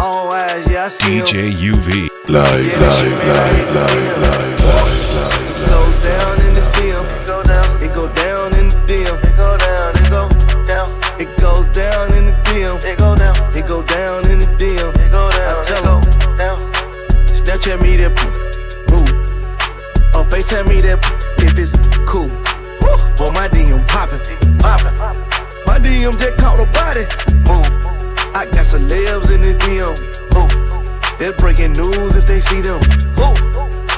All eyes, yeah, I see him. DJ UV. Live, Yeah, that's your live, man, I hate live, live, him. live, It goes down in the DM. It go down. It go down in the DM. It go down. It go down. It goes down in the DM. It go down. It go down in the DM. It go down. I tell it go down. Snapchat me that move. Or FaceTime me that if it's cool. Boy, my DM poppin', poppin'. My DM just caught a. Move. I got celebs in the DM. Ooh. They're breaking news if they see them. Ooh.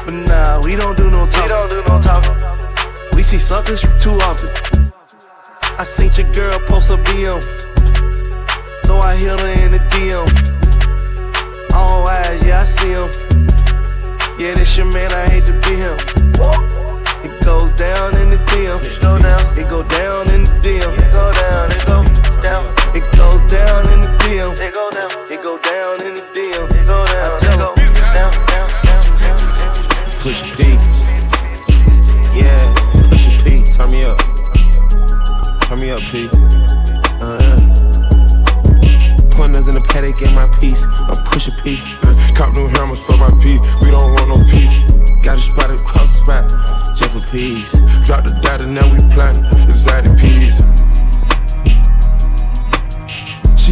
But nah, we don't do no talking. We don't do no talking. We see suckers too often. I seen your girl post a BM. So I hit her in the DM. All eyes, yeah, I see him. Yeah, this your man, I hate to be him. It goes down in the DM. It go down. It go down in the DM. It go down. It go down. It goes down in the DM. It go down. It go down in the DM. It go down. It go down. Down. Down. Push P. Yeah, push P. Turn me up. Turn me up, P. Uh-uh. Pointers in the Patek in my piece. I'm pushing P. Uh, cop new hammers for my P. We don't want no peace. Got a spot across the spot. Just for peace. Drop the data, now we planting exotic peas.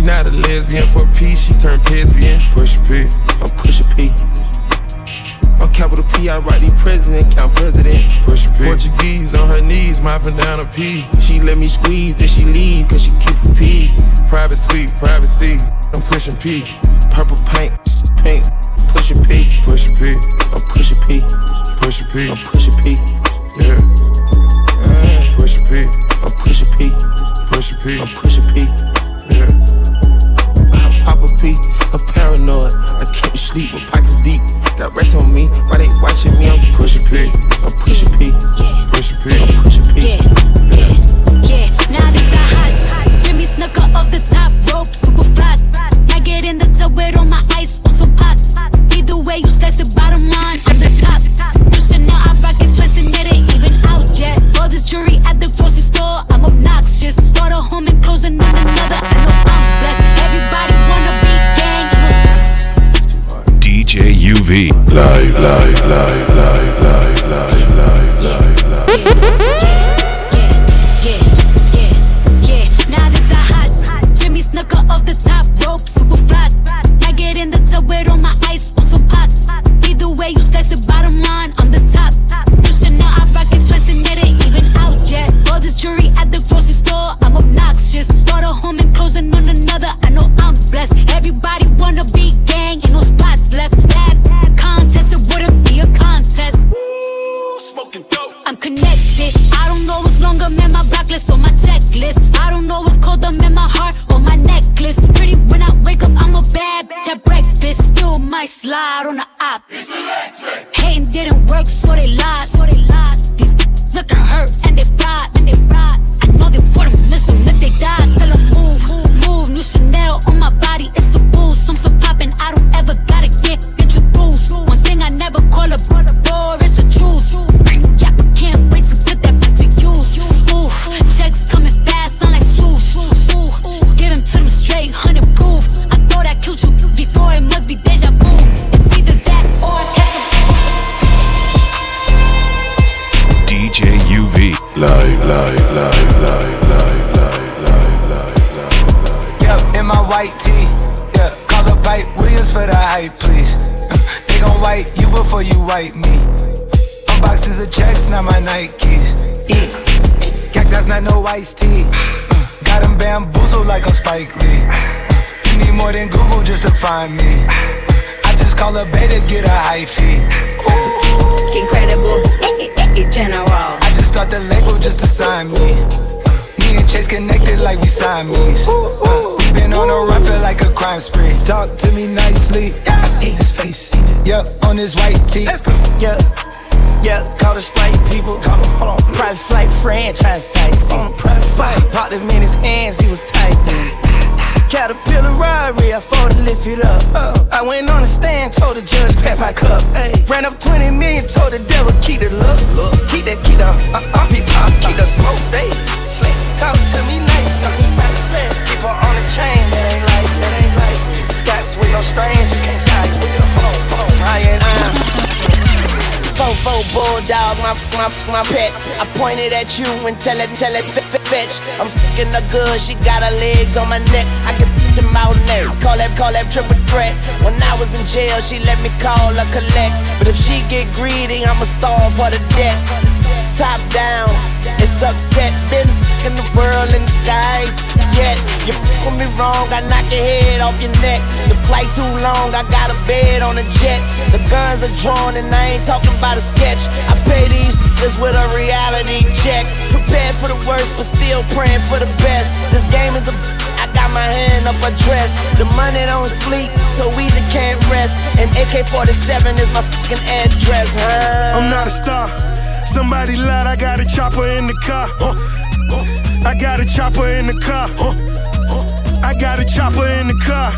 She not a lesbian for peace. She turned lesbian. Push P. I'm pushing P. On capital P, I write these president, count presidents. Push P. Portuguese on her knees, mopping down a P. She let me squeeze and she leave, cause she keep a P. Private suite, privacy. I'm pushing P. Purple paint, pink, pushing P. Push P. I'm pushing P. Push P. I'm pushing P. Yeah. Push P. I'm pushing P. Push P. I'm pushing P. Yeah. Pop P, a paranoid. I can't sleep with pockets deep. Got rest on me, why they watching me? I'm pushing P. I'm pushing P. Push P. I'm pushing P. Yeah, yeah, now this got hot. Jimmy snuck her off the top rope, super flat. I get in the tub with all my ice on some pot. Either way, you slice the bottom line on the top. Pushing out, I rock it twice and it ain't even out yet. All this jewelry at the grocery store, I'm obnoxious. Bought a home and closing on another. I know UV. Live, live, live, live, live, my cup. Ay. Ran up 20 million, told the devil, keep the look. look. Keep that, keep the, uh, uh, keep, uh, keep the smoke. They slick, talk to me nice, talk me nice. Keep her on the chain, that ain't like, that ain't like. Scots with no strings, you can't tie with the home, home. I ain't, Fofo bulldog, my, my, my pet. I pointed at you and tell it, tell it, fetch. I'm fucking her good, she got her legs on my neck. I to out there. Call that, call that triple threat. When I was in jail, she let me call her collect. But if she get greedy, I'ma starve for the debt. Top down, it's upset. Been in the world and die yet. You put me wrong, I knock your head off your neck. The flight too long, I got a bed on a jet. The guns are drawn and I ain't talking about a sketch. I pay these niggas with a reality check. Prepared for the worst, but still praying for the best. This game is a got my hand up a dress. The money don't sleep, so Weezy can't rest. And AK 47 is my fucking address, huh? I'm not a star. Somebody lied, I got a chopper in the car. Huh. I got a chopper in the car. Huh. I got a chopper in the car.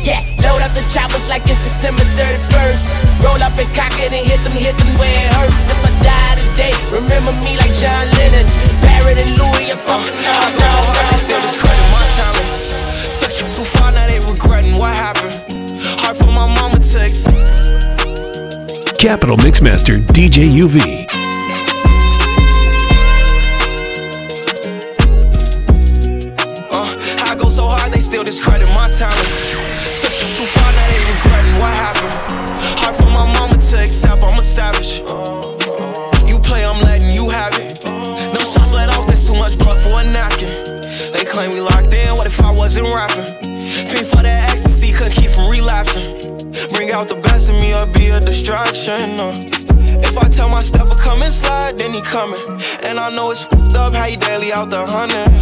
Yeah, load up the choppers like it's December 31st. Roll up and cock it and hit them, hit them where it hurts. If I die today, remember me like John Lennon. Barrett and Louis, I'm all Capital Mixmaster DJ UV. Coming. And I know it's up how you daily out there hunting.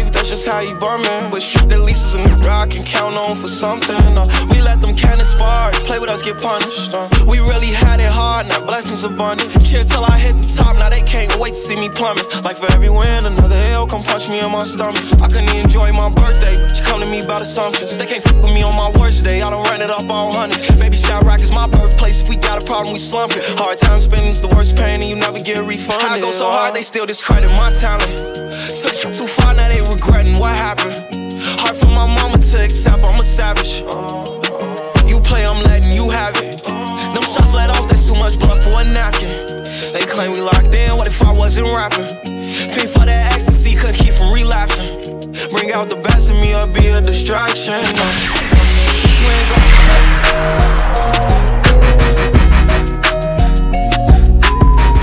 Life, that's just how he bumming. But shit, at least is a nigga I can count on for something. Uh, we let them cannons spar, play with us, get punished. Uh, we really had it hard, now blessings abundant. Chill till I hit the top, now they can't wait to see me plummet. Like for every win, another L come punch me in my stomach. I couldn't enjoy my birthday, she come to me about assumptions. They can't fuck with me on my worst day, I don't run it up all hundreds. Baby, Shot Rock is my birthplace, if we got a problem, we slump it. Hard time spending's the worst pain, and you never get refunded. I go so hard, they still discredit my talent. Too far, now they regretting what happened. Hard for my mama to accept, I'm a savage. You play, I'm letting you have it. Them shots let off, there's too much blood for a napkin. They claim we locked in, what if I wasn't rapping? For that ecstasy, could keep from relapsing. Bring out the best in me or be a distraction.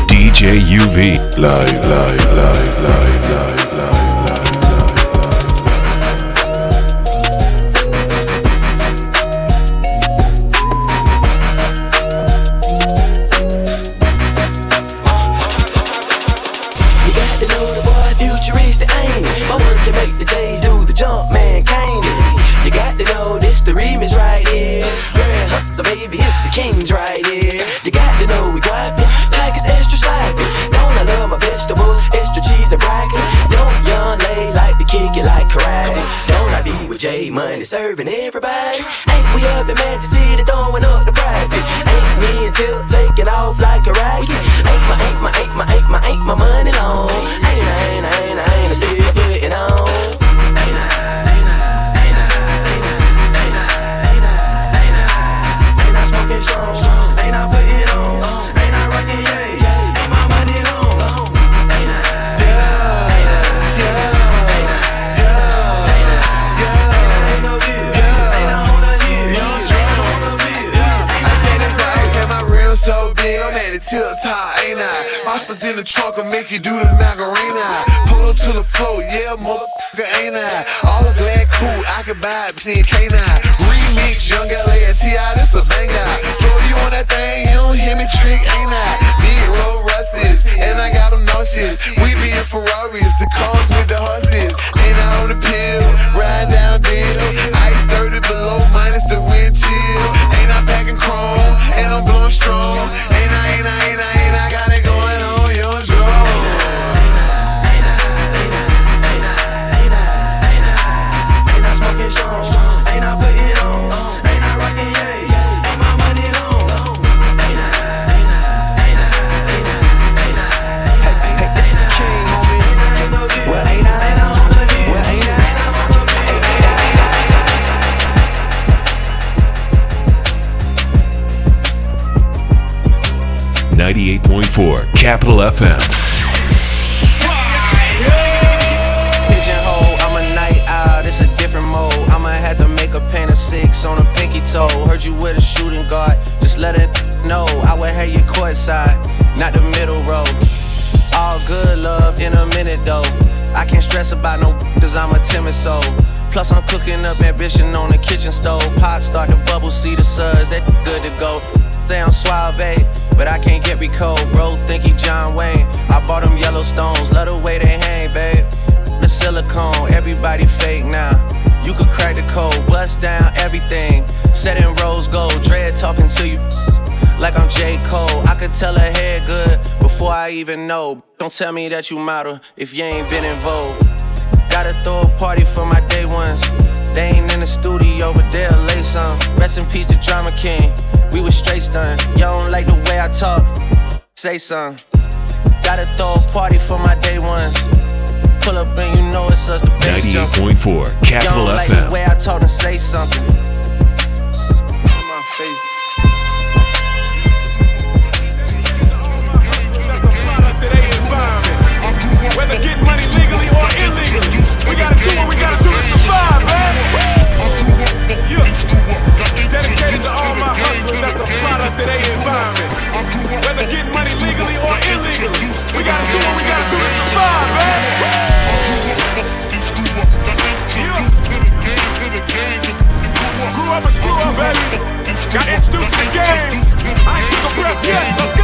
DJ UV. Live, live, live, live, live. Serving everybody? Ain't we up in Magic City throwing in the trunk will make you do the Macarena. Pull up to the floor, yeah, motherfucker, ain't I? All black, cool, I can buy it, seeing K9. Remix, Young LA and T.I., this a banger. Throw you on that thing, you don't hear me trick, ain't I? Big roll rusties, and I got them nauseous. We be in Ferraris, the cars with the horses. Ain't I on the pill, ride down deal. Ice 30 below, minus the wind chill. Ain't I packing chrome, and I'm blowing strong. for Capital FM. On a pinky toe. Heard you with a shooting guard, just let it know. I would have not the middle row. All good love in a minute though. I can't stress about no cause I'm a timid soul. Plus I'm cooking up ambition on the kitchen stove. Pot start to bubble, see the suds, that good to go. Damn suave, but I can't get me cold. Bro, think he John Wayne. I bought them Yellowstones, love the way they hang, babe. The silicone, everybody fake now. You could crack the code, bust down everything. Set in rose gold, dread talking to you like I'm J. Cole. I could tell her good before I even know. Don't tell me that you model if you ain't been in vogue. Gotta throw a party for my day ones. They ain't in the studio, but they'll lay some. Rest in peace to Drama King. We was straight stunned. Y'all don't like the way I talk. Say something. Gotta throw a party for my day ones. Pull up and you know it's us, the bass jump. Ninety-eight point four Y'all Capital don't like FM. the way I talk and say something. Whether getting money legally or illegally, we gotta do what we gotta do to survive, man. Yeah. Dedicated to all my hustlers that's a product of their environment. Whether getting money legally or illegally, we gotta do what we gotta do to survive, man. Yeah. Grew up and screw up, baby. Got introduced to the game.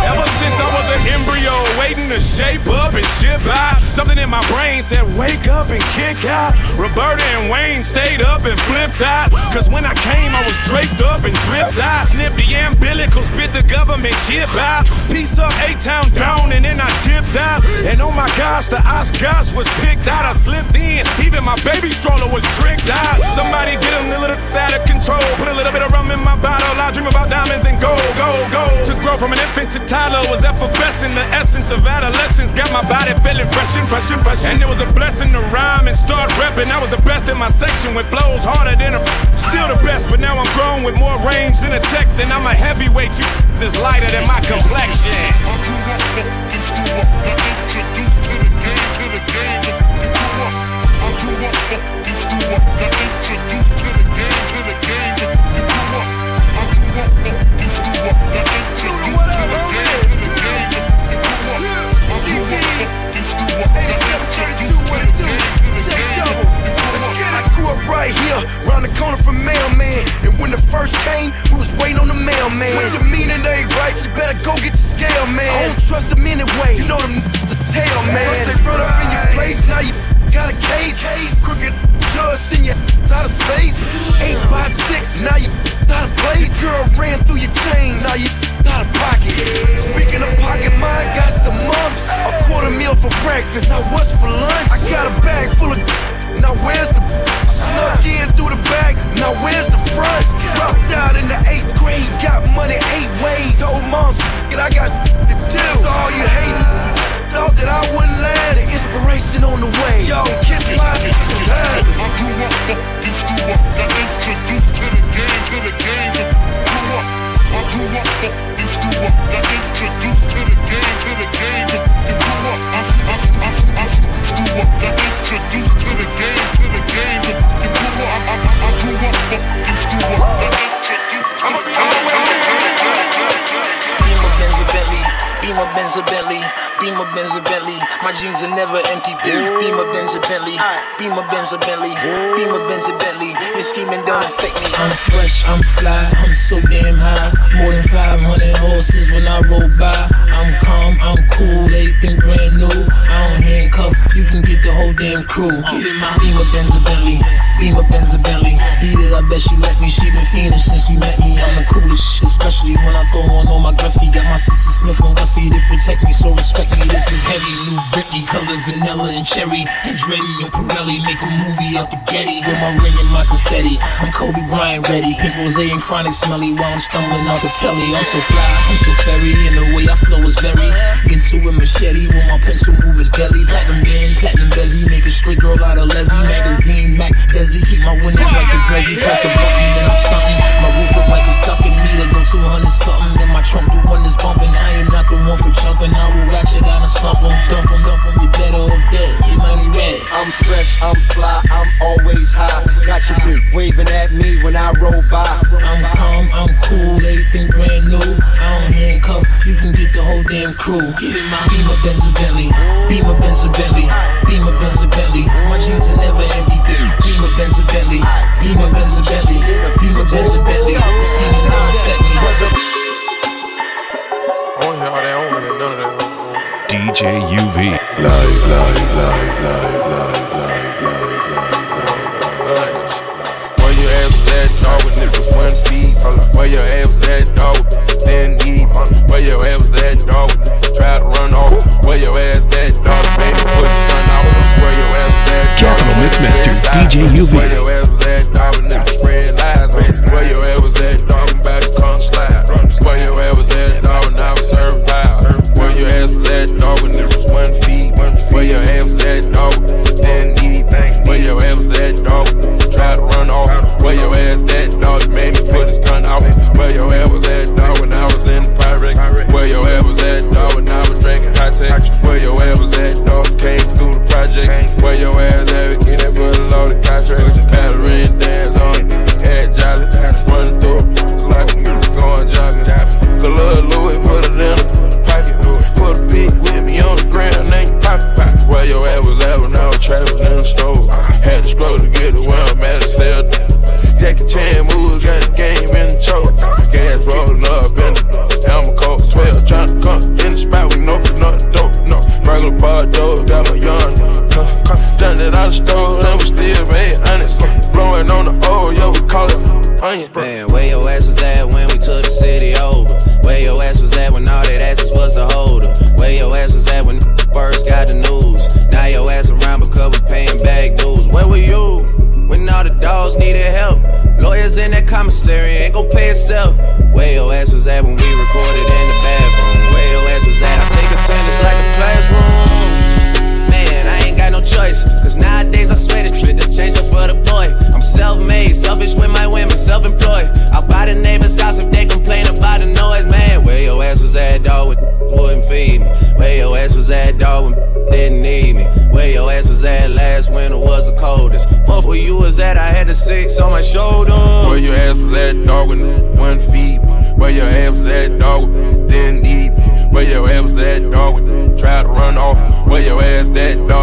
Ever since I was an embryo, waiting to shape up and ship out. Something in my brain said, wake up and kick out. Roberta and Wayne stayed up and flipped out. Cause when I came, I was draped up and dripped out. Snipped the umbilicals, fit the government chip out. Piece up A-Town down and then I dipped out. And oh my gosh, the Oscars was picked out. I slipped in. Even my baby stroller was tricked out. Somebody get a little out of control. Put a little bit of rum in my bottle. I dream about diamonds and gold, gold, to toddler was effervescent. The essence of adolescence got my body feeling fresh and fresh and fresh. And it was a blessing to rhyme and start repping. I was the best in my section with flows harder than a. Still the best, but now I'm grown with more range than a Texan. I'm a heavyweight. You is lighter than my complexion. I grew up right here, round the corner from Mailman. And when the first came, we was waiting on the mailman. What you ain't right? You better go get your scale, man. I don't trust. You know them to tell, man. Up in your place, now you got a case. Crooked judge you out of space. Eight by six, now you out of place. Girl ran through your chain, now you out of pocket. Speaking of pocket, mine got the mumps. A quarter meal for breakfast, now what's for lunch? I got a bag full of. Now where's the snuck in through the back? Now where's the front? Dropped out in the eighth grade, got money eight ways. Told moms, and I got to do. So all you hating, thought that I wouldn't last. The inspiration on the way. Yo, kiss my ass. I grew up, you screw up. Got introduced to the game, to the game. Up. I grew up, you up. Got introduced to the game, to the game. Grew up. I, I, I, I screw up. Got introduced to the game, to the game. Up. I I I I grew up fucking screwed up. Got introduced. I'm a Benz, a Bentley, Beamer Benz a Bentley, Beamer Benz a Bentley. My jeans are never empty. Beamer Benz a Bentley, Beamer Benz a Bentley, Beamer Benz a Bentley. Your scheming don't affect me. I'm fresh, I'm fly, I'm so damn high. More than 500 horses when I roll by. I'm calm, I'm cool, everything brand new. I don't handcuff, you can get the whole damn crew. Get in my Beamer Benz a Bentley, Beamer Benz a Bentley. Beat it, I bet she let me. She been fiending since she met me. I'm the coolest, especially when I throw on all my Gretzky. Got my sister Smith on legacy to protect me, so respect me. This is heavy. New Bentley, color vanilla and cherry. Andretti and Pirelli make a movie out the Getty. With my ring and my confetti. I'm Kobe Bryant ready. Pink rose and chronic smelly while I'm stumbling out the telly. I'm so fly, I'm so fairy, and the way I flow is very. Into a machete when my pencil move is deadly. Platinum band, platinum bezzy. Make a straight girl out of Leslie. Magazine, Mac Desi. Keep my windows like a crazy. Press a button, then I'm stunting. My roof look like it's ducking me. They go 200 something. Then my trunk the wind is bumping. I am not for jumping. I will ratchet down and slump 'em, dump 'em, dump 'em. You better off dead. Your money red. I'm fresh, I'm fly, I'm always high. Got your bitch waving at me when I roll by. I'm calm, I'm cool, everything brand new. I don't handcuff. You can get the whole damn crew. Get in my beam up Bentley, Benz TV. Where your ass was last dog with niggas one feet? Where your ass was last dog with niggas deep? Where your ass was last dog with try to run off? Where your ass that dog baby put your gun out? Where your ass was last Capital Mixmaster DJ UV.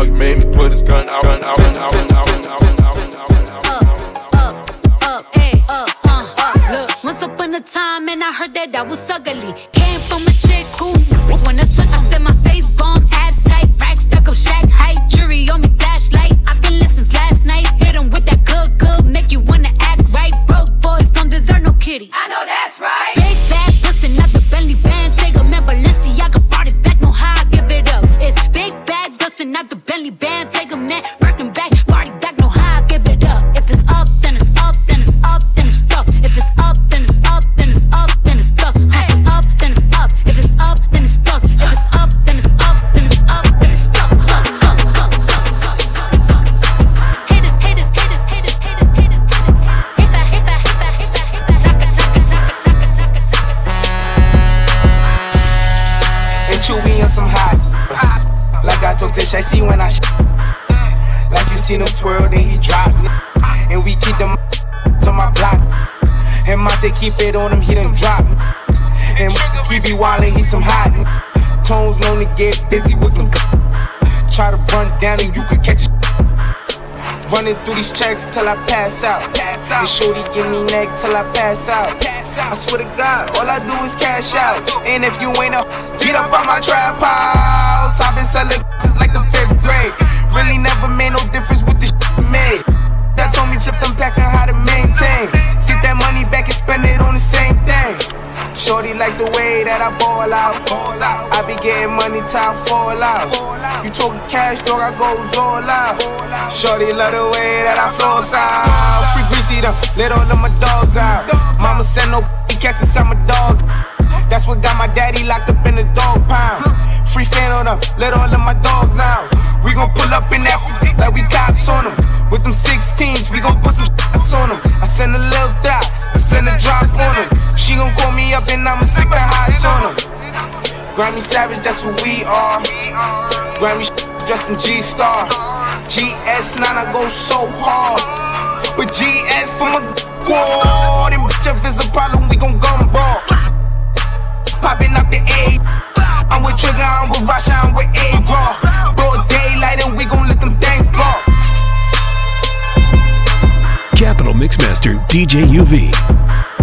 dog made me put his gun out. These checks till I pass out. Pass out. And shorty give me neck till I pass out. Pass out. I swear to God, all I do is cash out. And if you ain't a, get up on my trap house. I've been selling since like the fifth grade. Really never made no difference with shit made. That told me flip them packs and how to maintain. Get that money back and spend it on the same. Shorty like the way that I ball out. I be getting money, time fall out. You talking cash, dog, I goes all out. Shorty love the way that I flows out. Free greasy them, let all of my dogs out. Mama send no cats inside my dog. That's what got my daddy locked up in the dog pound. Free fan on them, let all of my dogs out. We gon' pull up in that like we cops on them. With them 16s, we gon' put some shots on them. I send a little dot, I send a drop on them. She gon' call me up and I'ma sick the highs on them. Grammy Savage, that's what we are. Grammy dressed in G Star. GS9, I go so hard. But GS from a quad. And bitch, if it's a problem, we gon' gumball. Popping up the A. I'm with Trigger, I'm with Rasha, I'm with A-Raw. Broad daylight, and we gon' let them things ball. Capital Mixmaster DJ UV.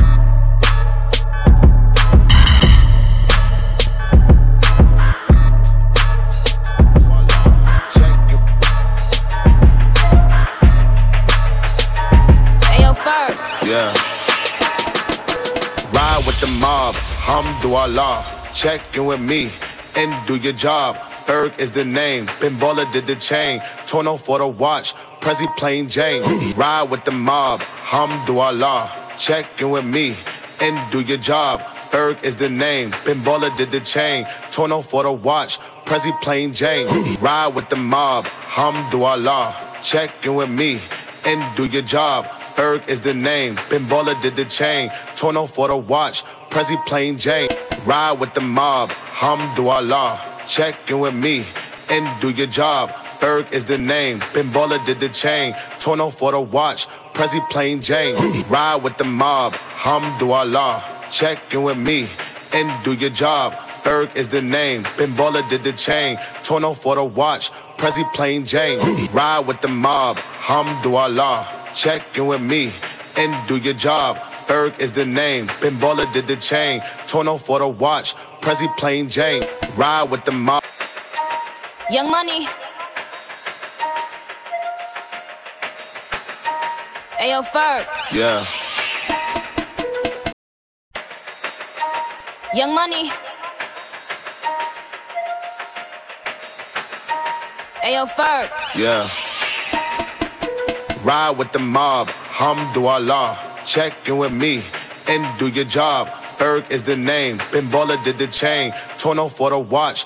Mob, Hamdulillah. Check in with me and do your job. Berg is the name. Ben Baller did the chain. Tono for the watch. Prezi plain Jane. Ride with the mob, Hamdulillah. Check in with me and do your job. Berg is the name. Ben Baller did the chain. Tono for the watch. Prezi plain Jane. Ride with the mob, Hamdulillah. Check in with me and do your job. Berg is the name. Ben Baller did the chain. Tono for the watch. Prezi plain Jane. Ride with the mob. Hamdulillah. Check in with me and do your job. Berg is the name. Ben Baller did the chain. Tono for the watch. Prezi plain Jane. Ride with the mob. Hamdulillah. Check in with me and do your job. Berg is the name. Ben Baller did the chain. Tono for the watch. Prezi plain Jane. Ride with the mob. Hamdulillah. Check in with me and do your job. Berg is the name. Ben Baller did the chain. Tono for the watch. Prezi plain Jane. Ride with the mob. Young Money. Ayo, Ferg. Yeah. Young Money. Ayo, Ferg. Yeah. Ride with the mob, Hamdulillah. Check in with me and do your job. Berg is the name. Ben Baller did the chain. Tono for the watch.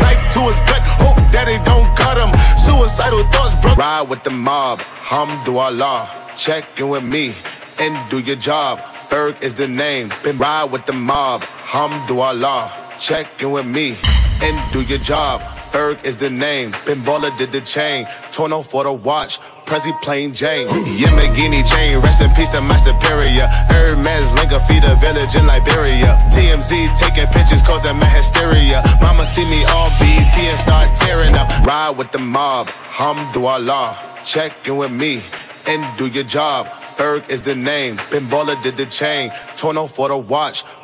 Knife to his gut. Hope daddy don't cut him. Suicidal thoughts, bro. Ride with the mob. Hamdulillah. Check in with me and do your job. Berg is the name. Ben ride with the mob. Hamdulillah. Check in with me and do your job. Berg is the name. Ben did the chain. Tono for the watch. Prezi plain Jane. Yamagini chain. Rest in peace to my superior. Hermes Linga feed a village in Liberia. TMZ taking pictures causing my hysteria. Mama see me all BT and start tearing up. Ride with the mob. Hamdulillah. Check in with me and do your job. Berg is the name. Ben did the chain. Tono for the watch.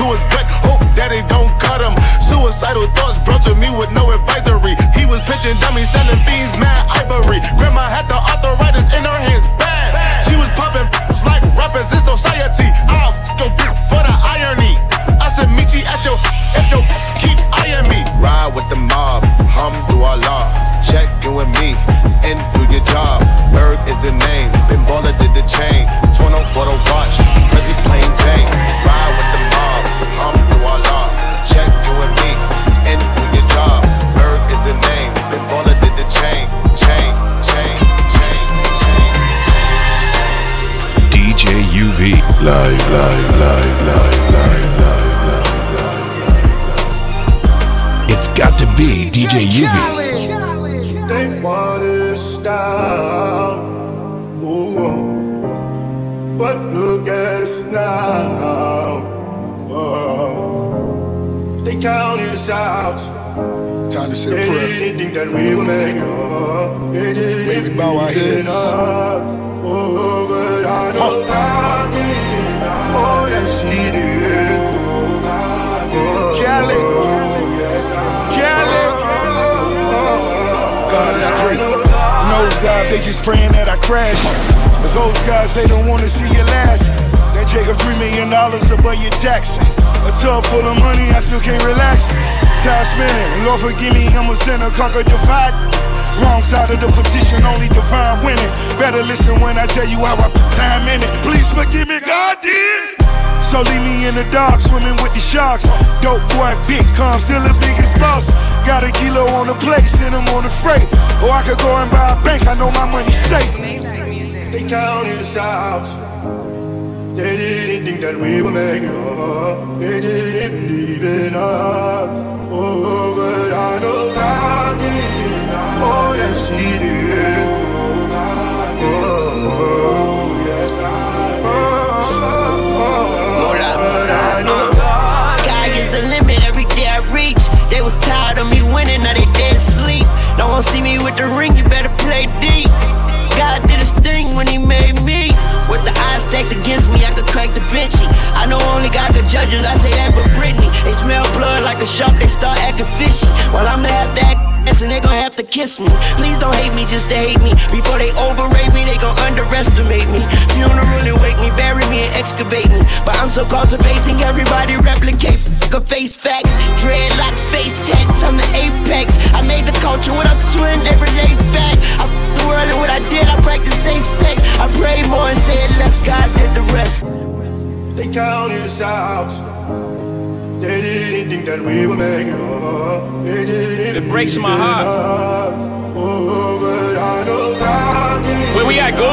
to his back, hope that they don't cut him. Suicidal thoughts brought to me with no advisory. He was pitching dummies, selling fiends, mad ivory. Grandma had the arthritis in her hands, bad. She was popping like rappers in society. Ah, I'll go for the irony. I said, meet you at your if your keep eyeing me. Ride with the mob, hum through our law. Check in with me and do your job. Erg is the name, been ballin' did the chain. Torn up for the watch. It's got to be DJ UV. They wanna stop, Ooh. but look at us now. Oh. They counted us out. Time to say they a prayer. They didn't think that we were up. They didn't bow our heads. Oh, but I know huh. now. Nosedive, they just praying that I crash. Those guys, they don't wanna see you last. That Jacob three million dollars above your tax. A tub full of money, I still can't relax. Time spinning, Lord forgive me, I'm a sinner, conquer divide. Wrong side of the petition, only divine winning. Better listen when I tell you how I put time in it. Please forgive me, God did. So leave me in the dark, swimming with the sharks. Dope boy, big calm, still the biggest boss. Got a kilo on the plate, send him on the freight. Or I could go and buy a bank, I know my money's safe. They counted us out. They didn't think that we make it up. They didn't believe in us. Oh, but I know God did. Oh, yes, He did. Know Sky is the limit every day I reach. They was tired of me winning, now they dead sleep. No one see me with the ring, you better play deep. God did his thing when he made me. With the eyes stacked against me, I could crack the benchy. I know only God could judge us, I say that but Britney. They smell blood like a shark, they start acting fishy. Well, I'ma that ass and they gon' have to kiss me. Please don't hate me just to hate me. Before they overrate me, they gon' underestimate me. Funeral and wake me, bury me and excavate me. But I'm so cultivating, everybody replicate. Fuck face facts, dreadlocks, face tats, I'm the apex. I made the culture what I'm doing every day back. I f- the world and what I did, I practice safe sex. I pray more and say less, God did the rest. They counted us out. They didn't think that we would make it up. They didn't. It breaks my heart. Oh, but I know did. Where we at, go?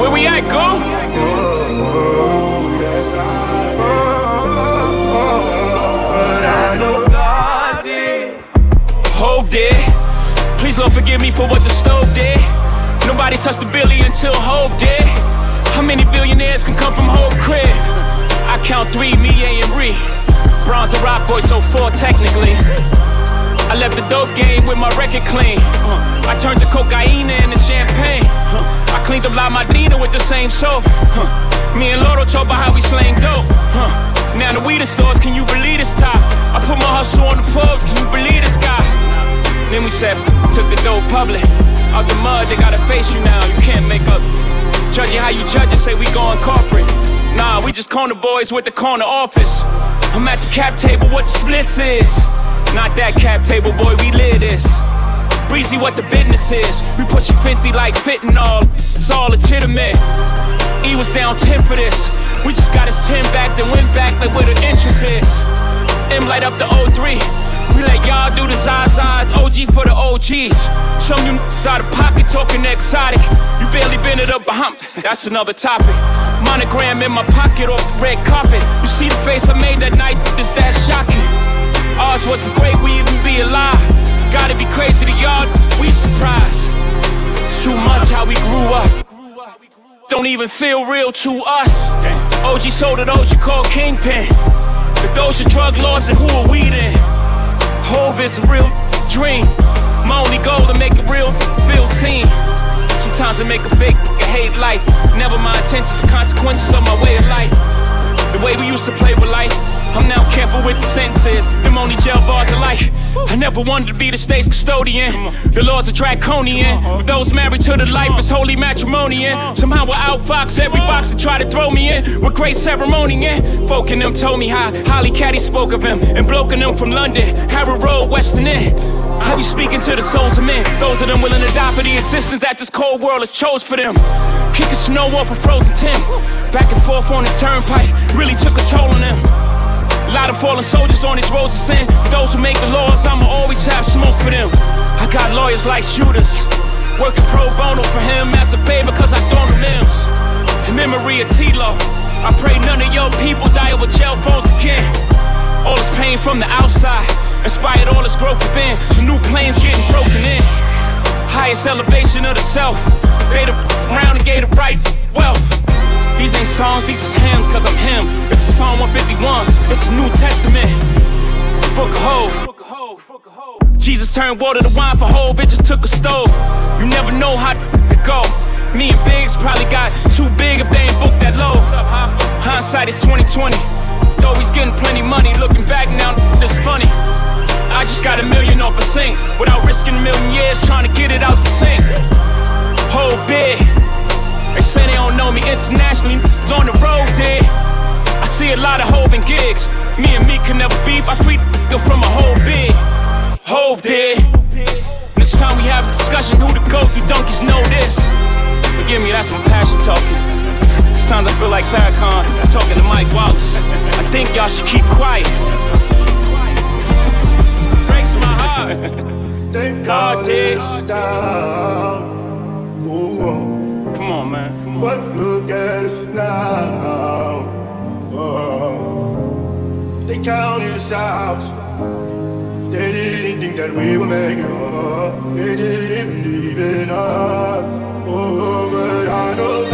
Where we at, go? Hove did. Please Lord forgive me for what the stove did. Nobody touched the billy until Hove did. How many billionaires can come from Hove crib? Count three, me, A, and Ree. Bronze and rock boy, so four technically. I left the dope game with my record clean. Uh, I turned the cocaine into champagne. Uh, I cleaned up La Madrina with the same soap. Uh, me and Loro talk about how we slang dope. Now the weed stores, can you believe this top? I put my hustle on the Forbes, can you believe this guy? Then we said, took the dope public. Out the mud, they gotta face you now. You can't make up. Judge it how you judge it, say we going corporate. Nah, we just corner boys with the corner office. I'm at the cap table, what the splits is. Not that cap table, boy, we live this. Breezy, what the business is. We pushing 50 like fitting all. It's all legitimate. E was down 10 for this. We just got his 10 back, then went back like where the interest is. M light up the 03. We let y'all do the Zazas, OG for the OGs. Some you out of pocket talking exotic. You barely been it up behind. That's another topic. Monogram in my pocket off the red carpet. You see the face I made that night, is that shocking? Ours wasn't great, we even be alive. Gotta be crazy to y'all, we surprised. It's too much how we grew up. Don't even feel real to us. OG sold it, OG called Kingpin. If those are drug laws, then who are we then? Hove is a real dream. My only goal to make a real feel seen. Sometimes I make a fake nigga hate life. Never my intentions, the consequences of my way of life. The way we used to play with life. I'm now careful with the sentences. Them only jail bars of life. I never wanted to be the state's custodian. The laws are draconian. With those married to the life, it's holy matrimony. And somehow I outfox every box to try to throw me in. With great ceremony, yeah. Folk in them told me how Holly Caddy spoke of him. And bloke in them from London, Harrow Road, Western End. I you speaking to the souls of men. Those of them willing to die for the existence that this cold world has chose for them. Kicking snow off a frozen tent, Back and forth on this turnpike really took a toll on them. A lot of fallen soldiers on these roads of sin. For those who make the laws, I'ma always have smoke for them. I got lawyers like shooters. Working pro bono for him as a favor, cause I thrown them limbs. In memory of T-Lo, I pray none of your people die over jail phones again. All this pain from the outside. Inspired all this growth within. So new planes getting broken in. Highest elevation of the self. Made a round and gave the right wealth. These ain't songs, these is hymns, cause I'm him. This is Psalm 151, it's is New Testament. Book of Hove. Jesus turned water to wine for whole bitches took a stove. You never know how to go. Me and Biggs probably got too big if they ain't booked that low. Hindsight is 2020. Though he's getting plenty money, looking back now, it's funny. I just got a million off a sink without risking a million years trying to get it out the sink. Whole big. They say they don't know me internationally, it's on the road, dude. I see a lot of hovin' gigs. Me and me can never beef. I free from a whole big. Hove did. Next time we have a discussion, who the goat? You donkeys know this. Forgive me, that's my passion talking. Sometimes I feel like Farrakhan talking to Mike Wallace. I think y'all should keep quiet. Breaks my heart. They God did. down. Ooh, Come on, man. Come on. But look at us now. Oh. They counted us out. They didn't think that we would make it up. They didn't believe in us. Oh, but I know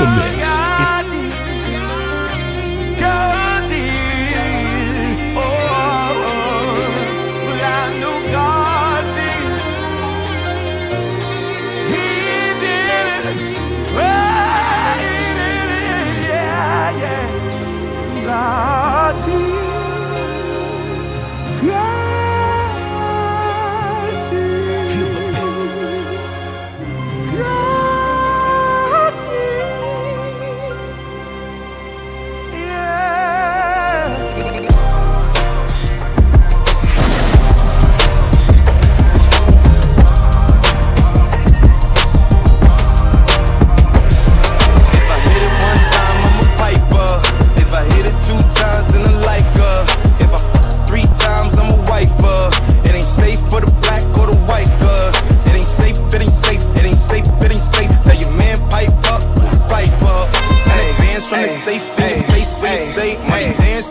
the mix.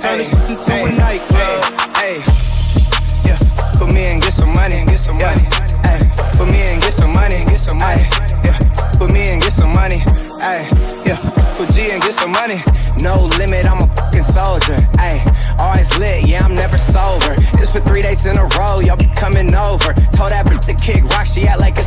Turn it into a nightclub. Hey, yeah, put me in, get some money, get some money. Hey, put me in, get some money, get some money. Yeah, put me in, get some money. Ay, yeah, put G and get some money. No limit, I'm a fucking soldier. Ay, always lit, yeah, I'm never sober. It's for three days in a row, y'all be coming over. Told that bitch to kick rock, she act like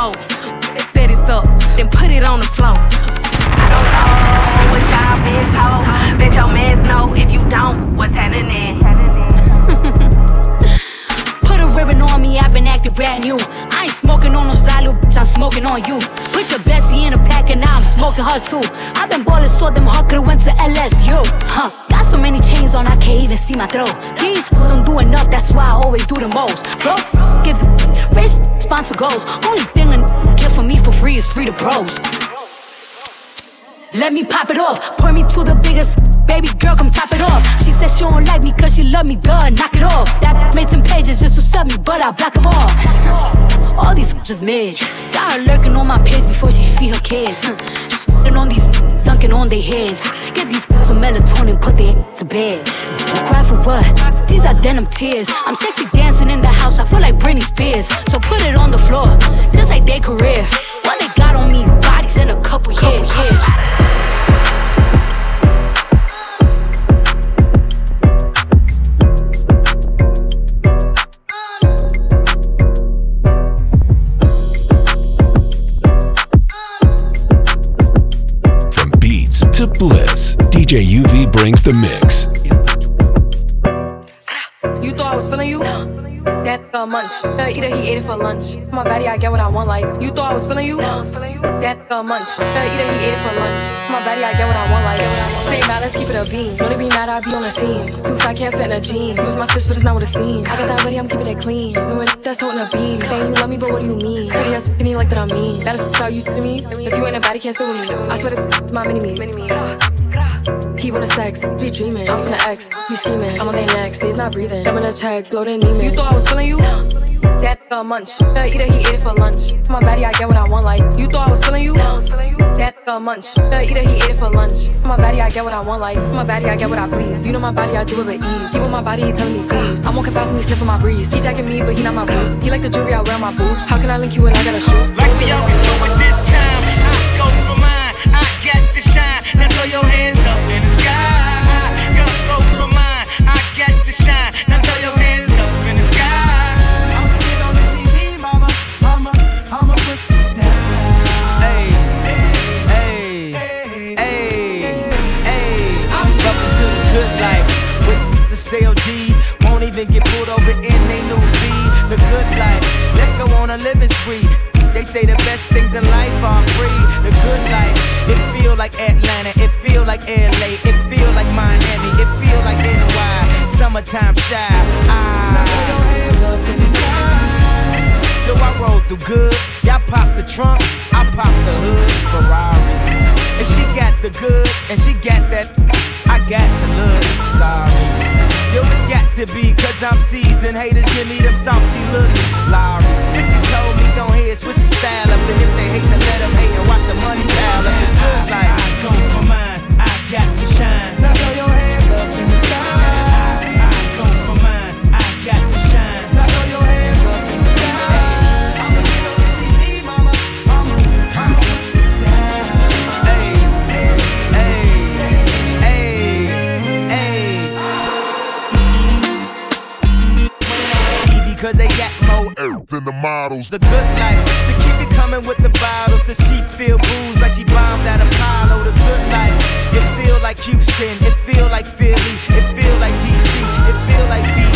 smoke. Set it up, then put it on the floor. I don't know what y'all been told. Bet your mans know if you don't, what's happening? Put a ribbon on me, I've been acting brand new. I ain't smoking on no Zalu, bitch, I'm smoking on you. Put your bestie in a pack and now I'm smoking her too. I've been ballin' so them hard could've went to LSU. Huh, got so many chains on, I can't even see my throat. These don't do enough, that's why I always do the most. Bro, give the rich sponsor goals. Only free is to bros. Let me pop it off, point me to the biggest. Baby girl, come top it off. She said she don't like me cause she love me, duh, knock it off. That made some pages just to sub me, but I block them off. All these just mid. Got her lurking on my page before she feed her kids. Shitting on these dunking on their heads. Get these some melatonin, put their to bed. Cry for what? These are denim tears. I'm sexy dancing in the house, I feel like Britney Spears. So put it on the floor, just like their career. Brings the mix. You thought I was feeling you? That uh, munch. Either he ate it for lunch. My body, I get what I want. Like you thought I was feeling you? That uh, munch. Either he ate it for lunch. My body, I get what I want. Like mad, let's keep it a beam. Wanna be mad, I be on the scene. Too fat, can't fit in a jean. Use my stitch, but it's not what it seems. I got that ready, I'm keeping it clean. Doing that's holding a beam. Saying you love me, but what do you mean? Pretty ass fucking like that I mean. That is how you to me. If you ain't a body, can't sit with me. I swear to my mini me's. He wanna sex, be dreaming. I'm from the X, be scheming. I'm on their necks, they's not breathing. Them in a check, blow their knee. You thought I was feeling you? That uh, munch. Uh, either he ate it for lunch. My body, I get what I want. Like you thought I was feeling you? That uh, munch. Uh, either he ate it for lunch. My body, I get what I want. Like my body, I get what I please. You know my body, I do it with ease. He want my body, he telling me please. I'm walking past me, sniffing my breeze. He jacking me, but he not my boo. He like the jewelry I wear on my boots. How can I link you when I got a shoe? Like y'all can do it this time. I go for mine. I got to shine. Now throw your hands up even get pulled over in they new V. The good life. Let's go on a living spree. They say the best things in life are free. The good life. It feel like Atlanta. It feel like LA. It feel like Miami. It feel like NY. Summertime shy. Ah. So I roll through good. Y'all pop the trunk. I pop the hood. Ferrari. And she got the goods. And she got that. I got to look. Sorry. Yo, it's got to be cause I'm seasoned. Haters give me them salty looks. Larry. 50 told me don't hear switch the style up. And if they hate, then let them hate and watch the money pile up. Life. I go for mine. I got to shine. Now throw your than the models. The good life, so keep it coming with the bottles. So she feel booze like she bombed at Apollo. The good life, it feel like Houston, it feel like Philly, it feel like DC, it feel like DC.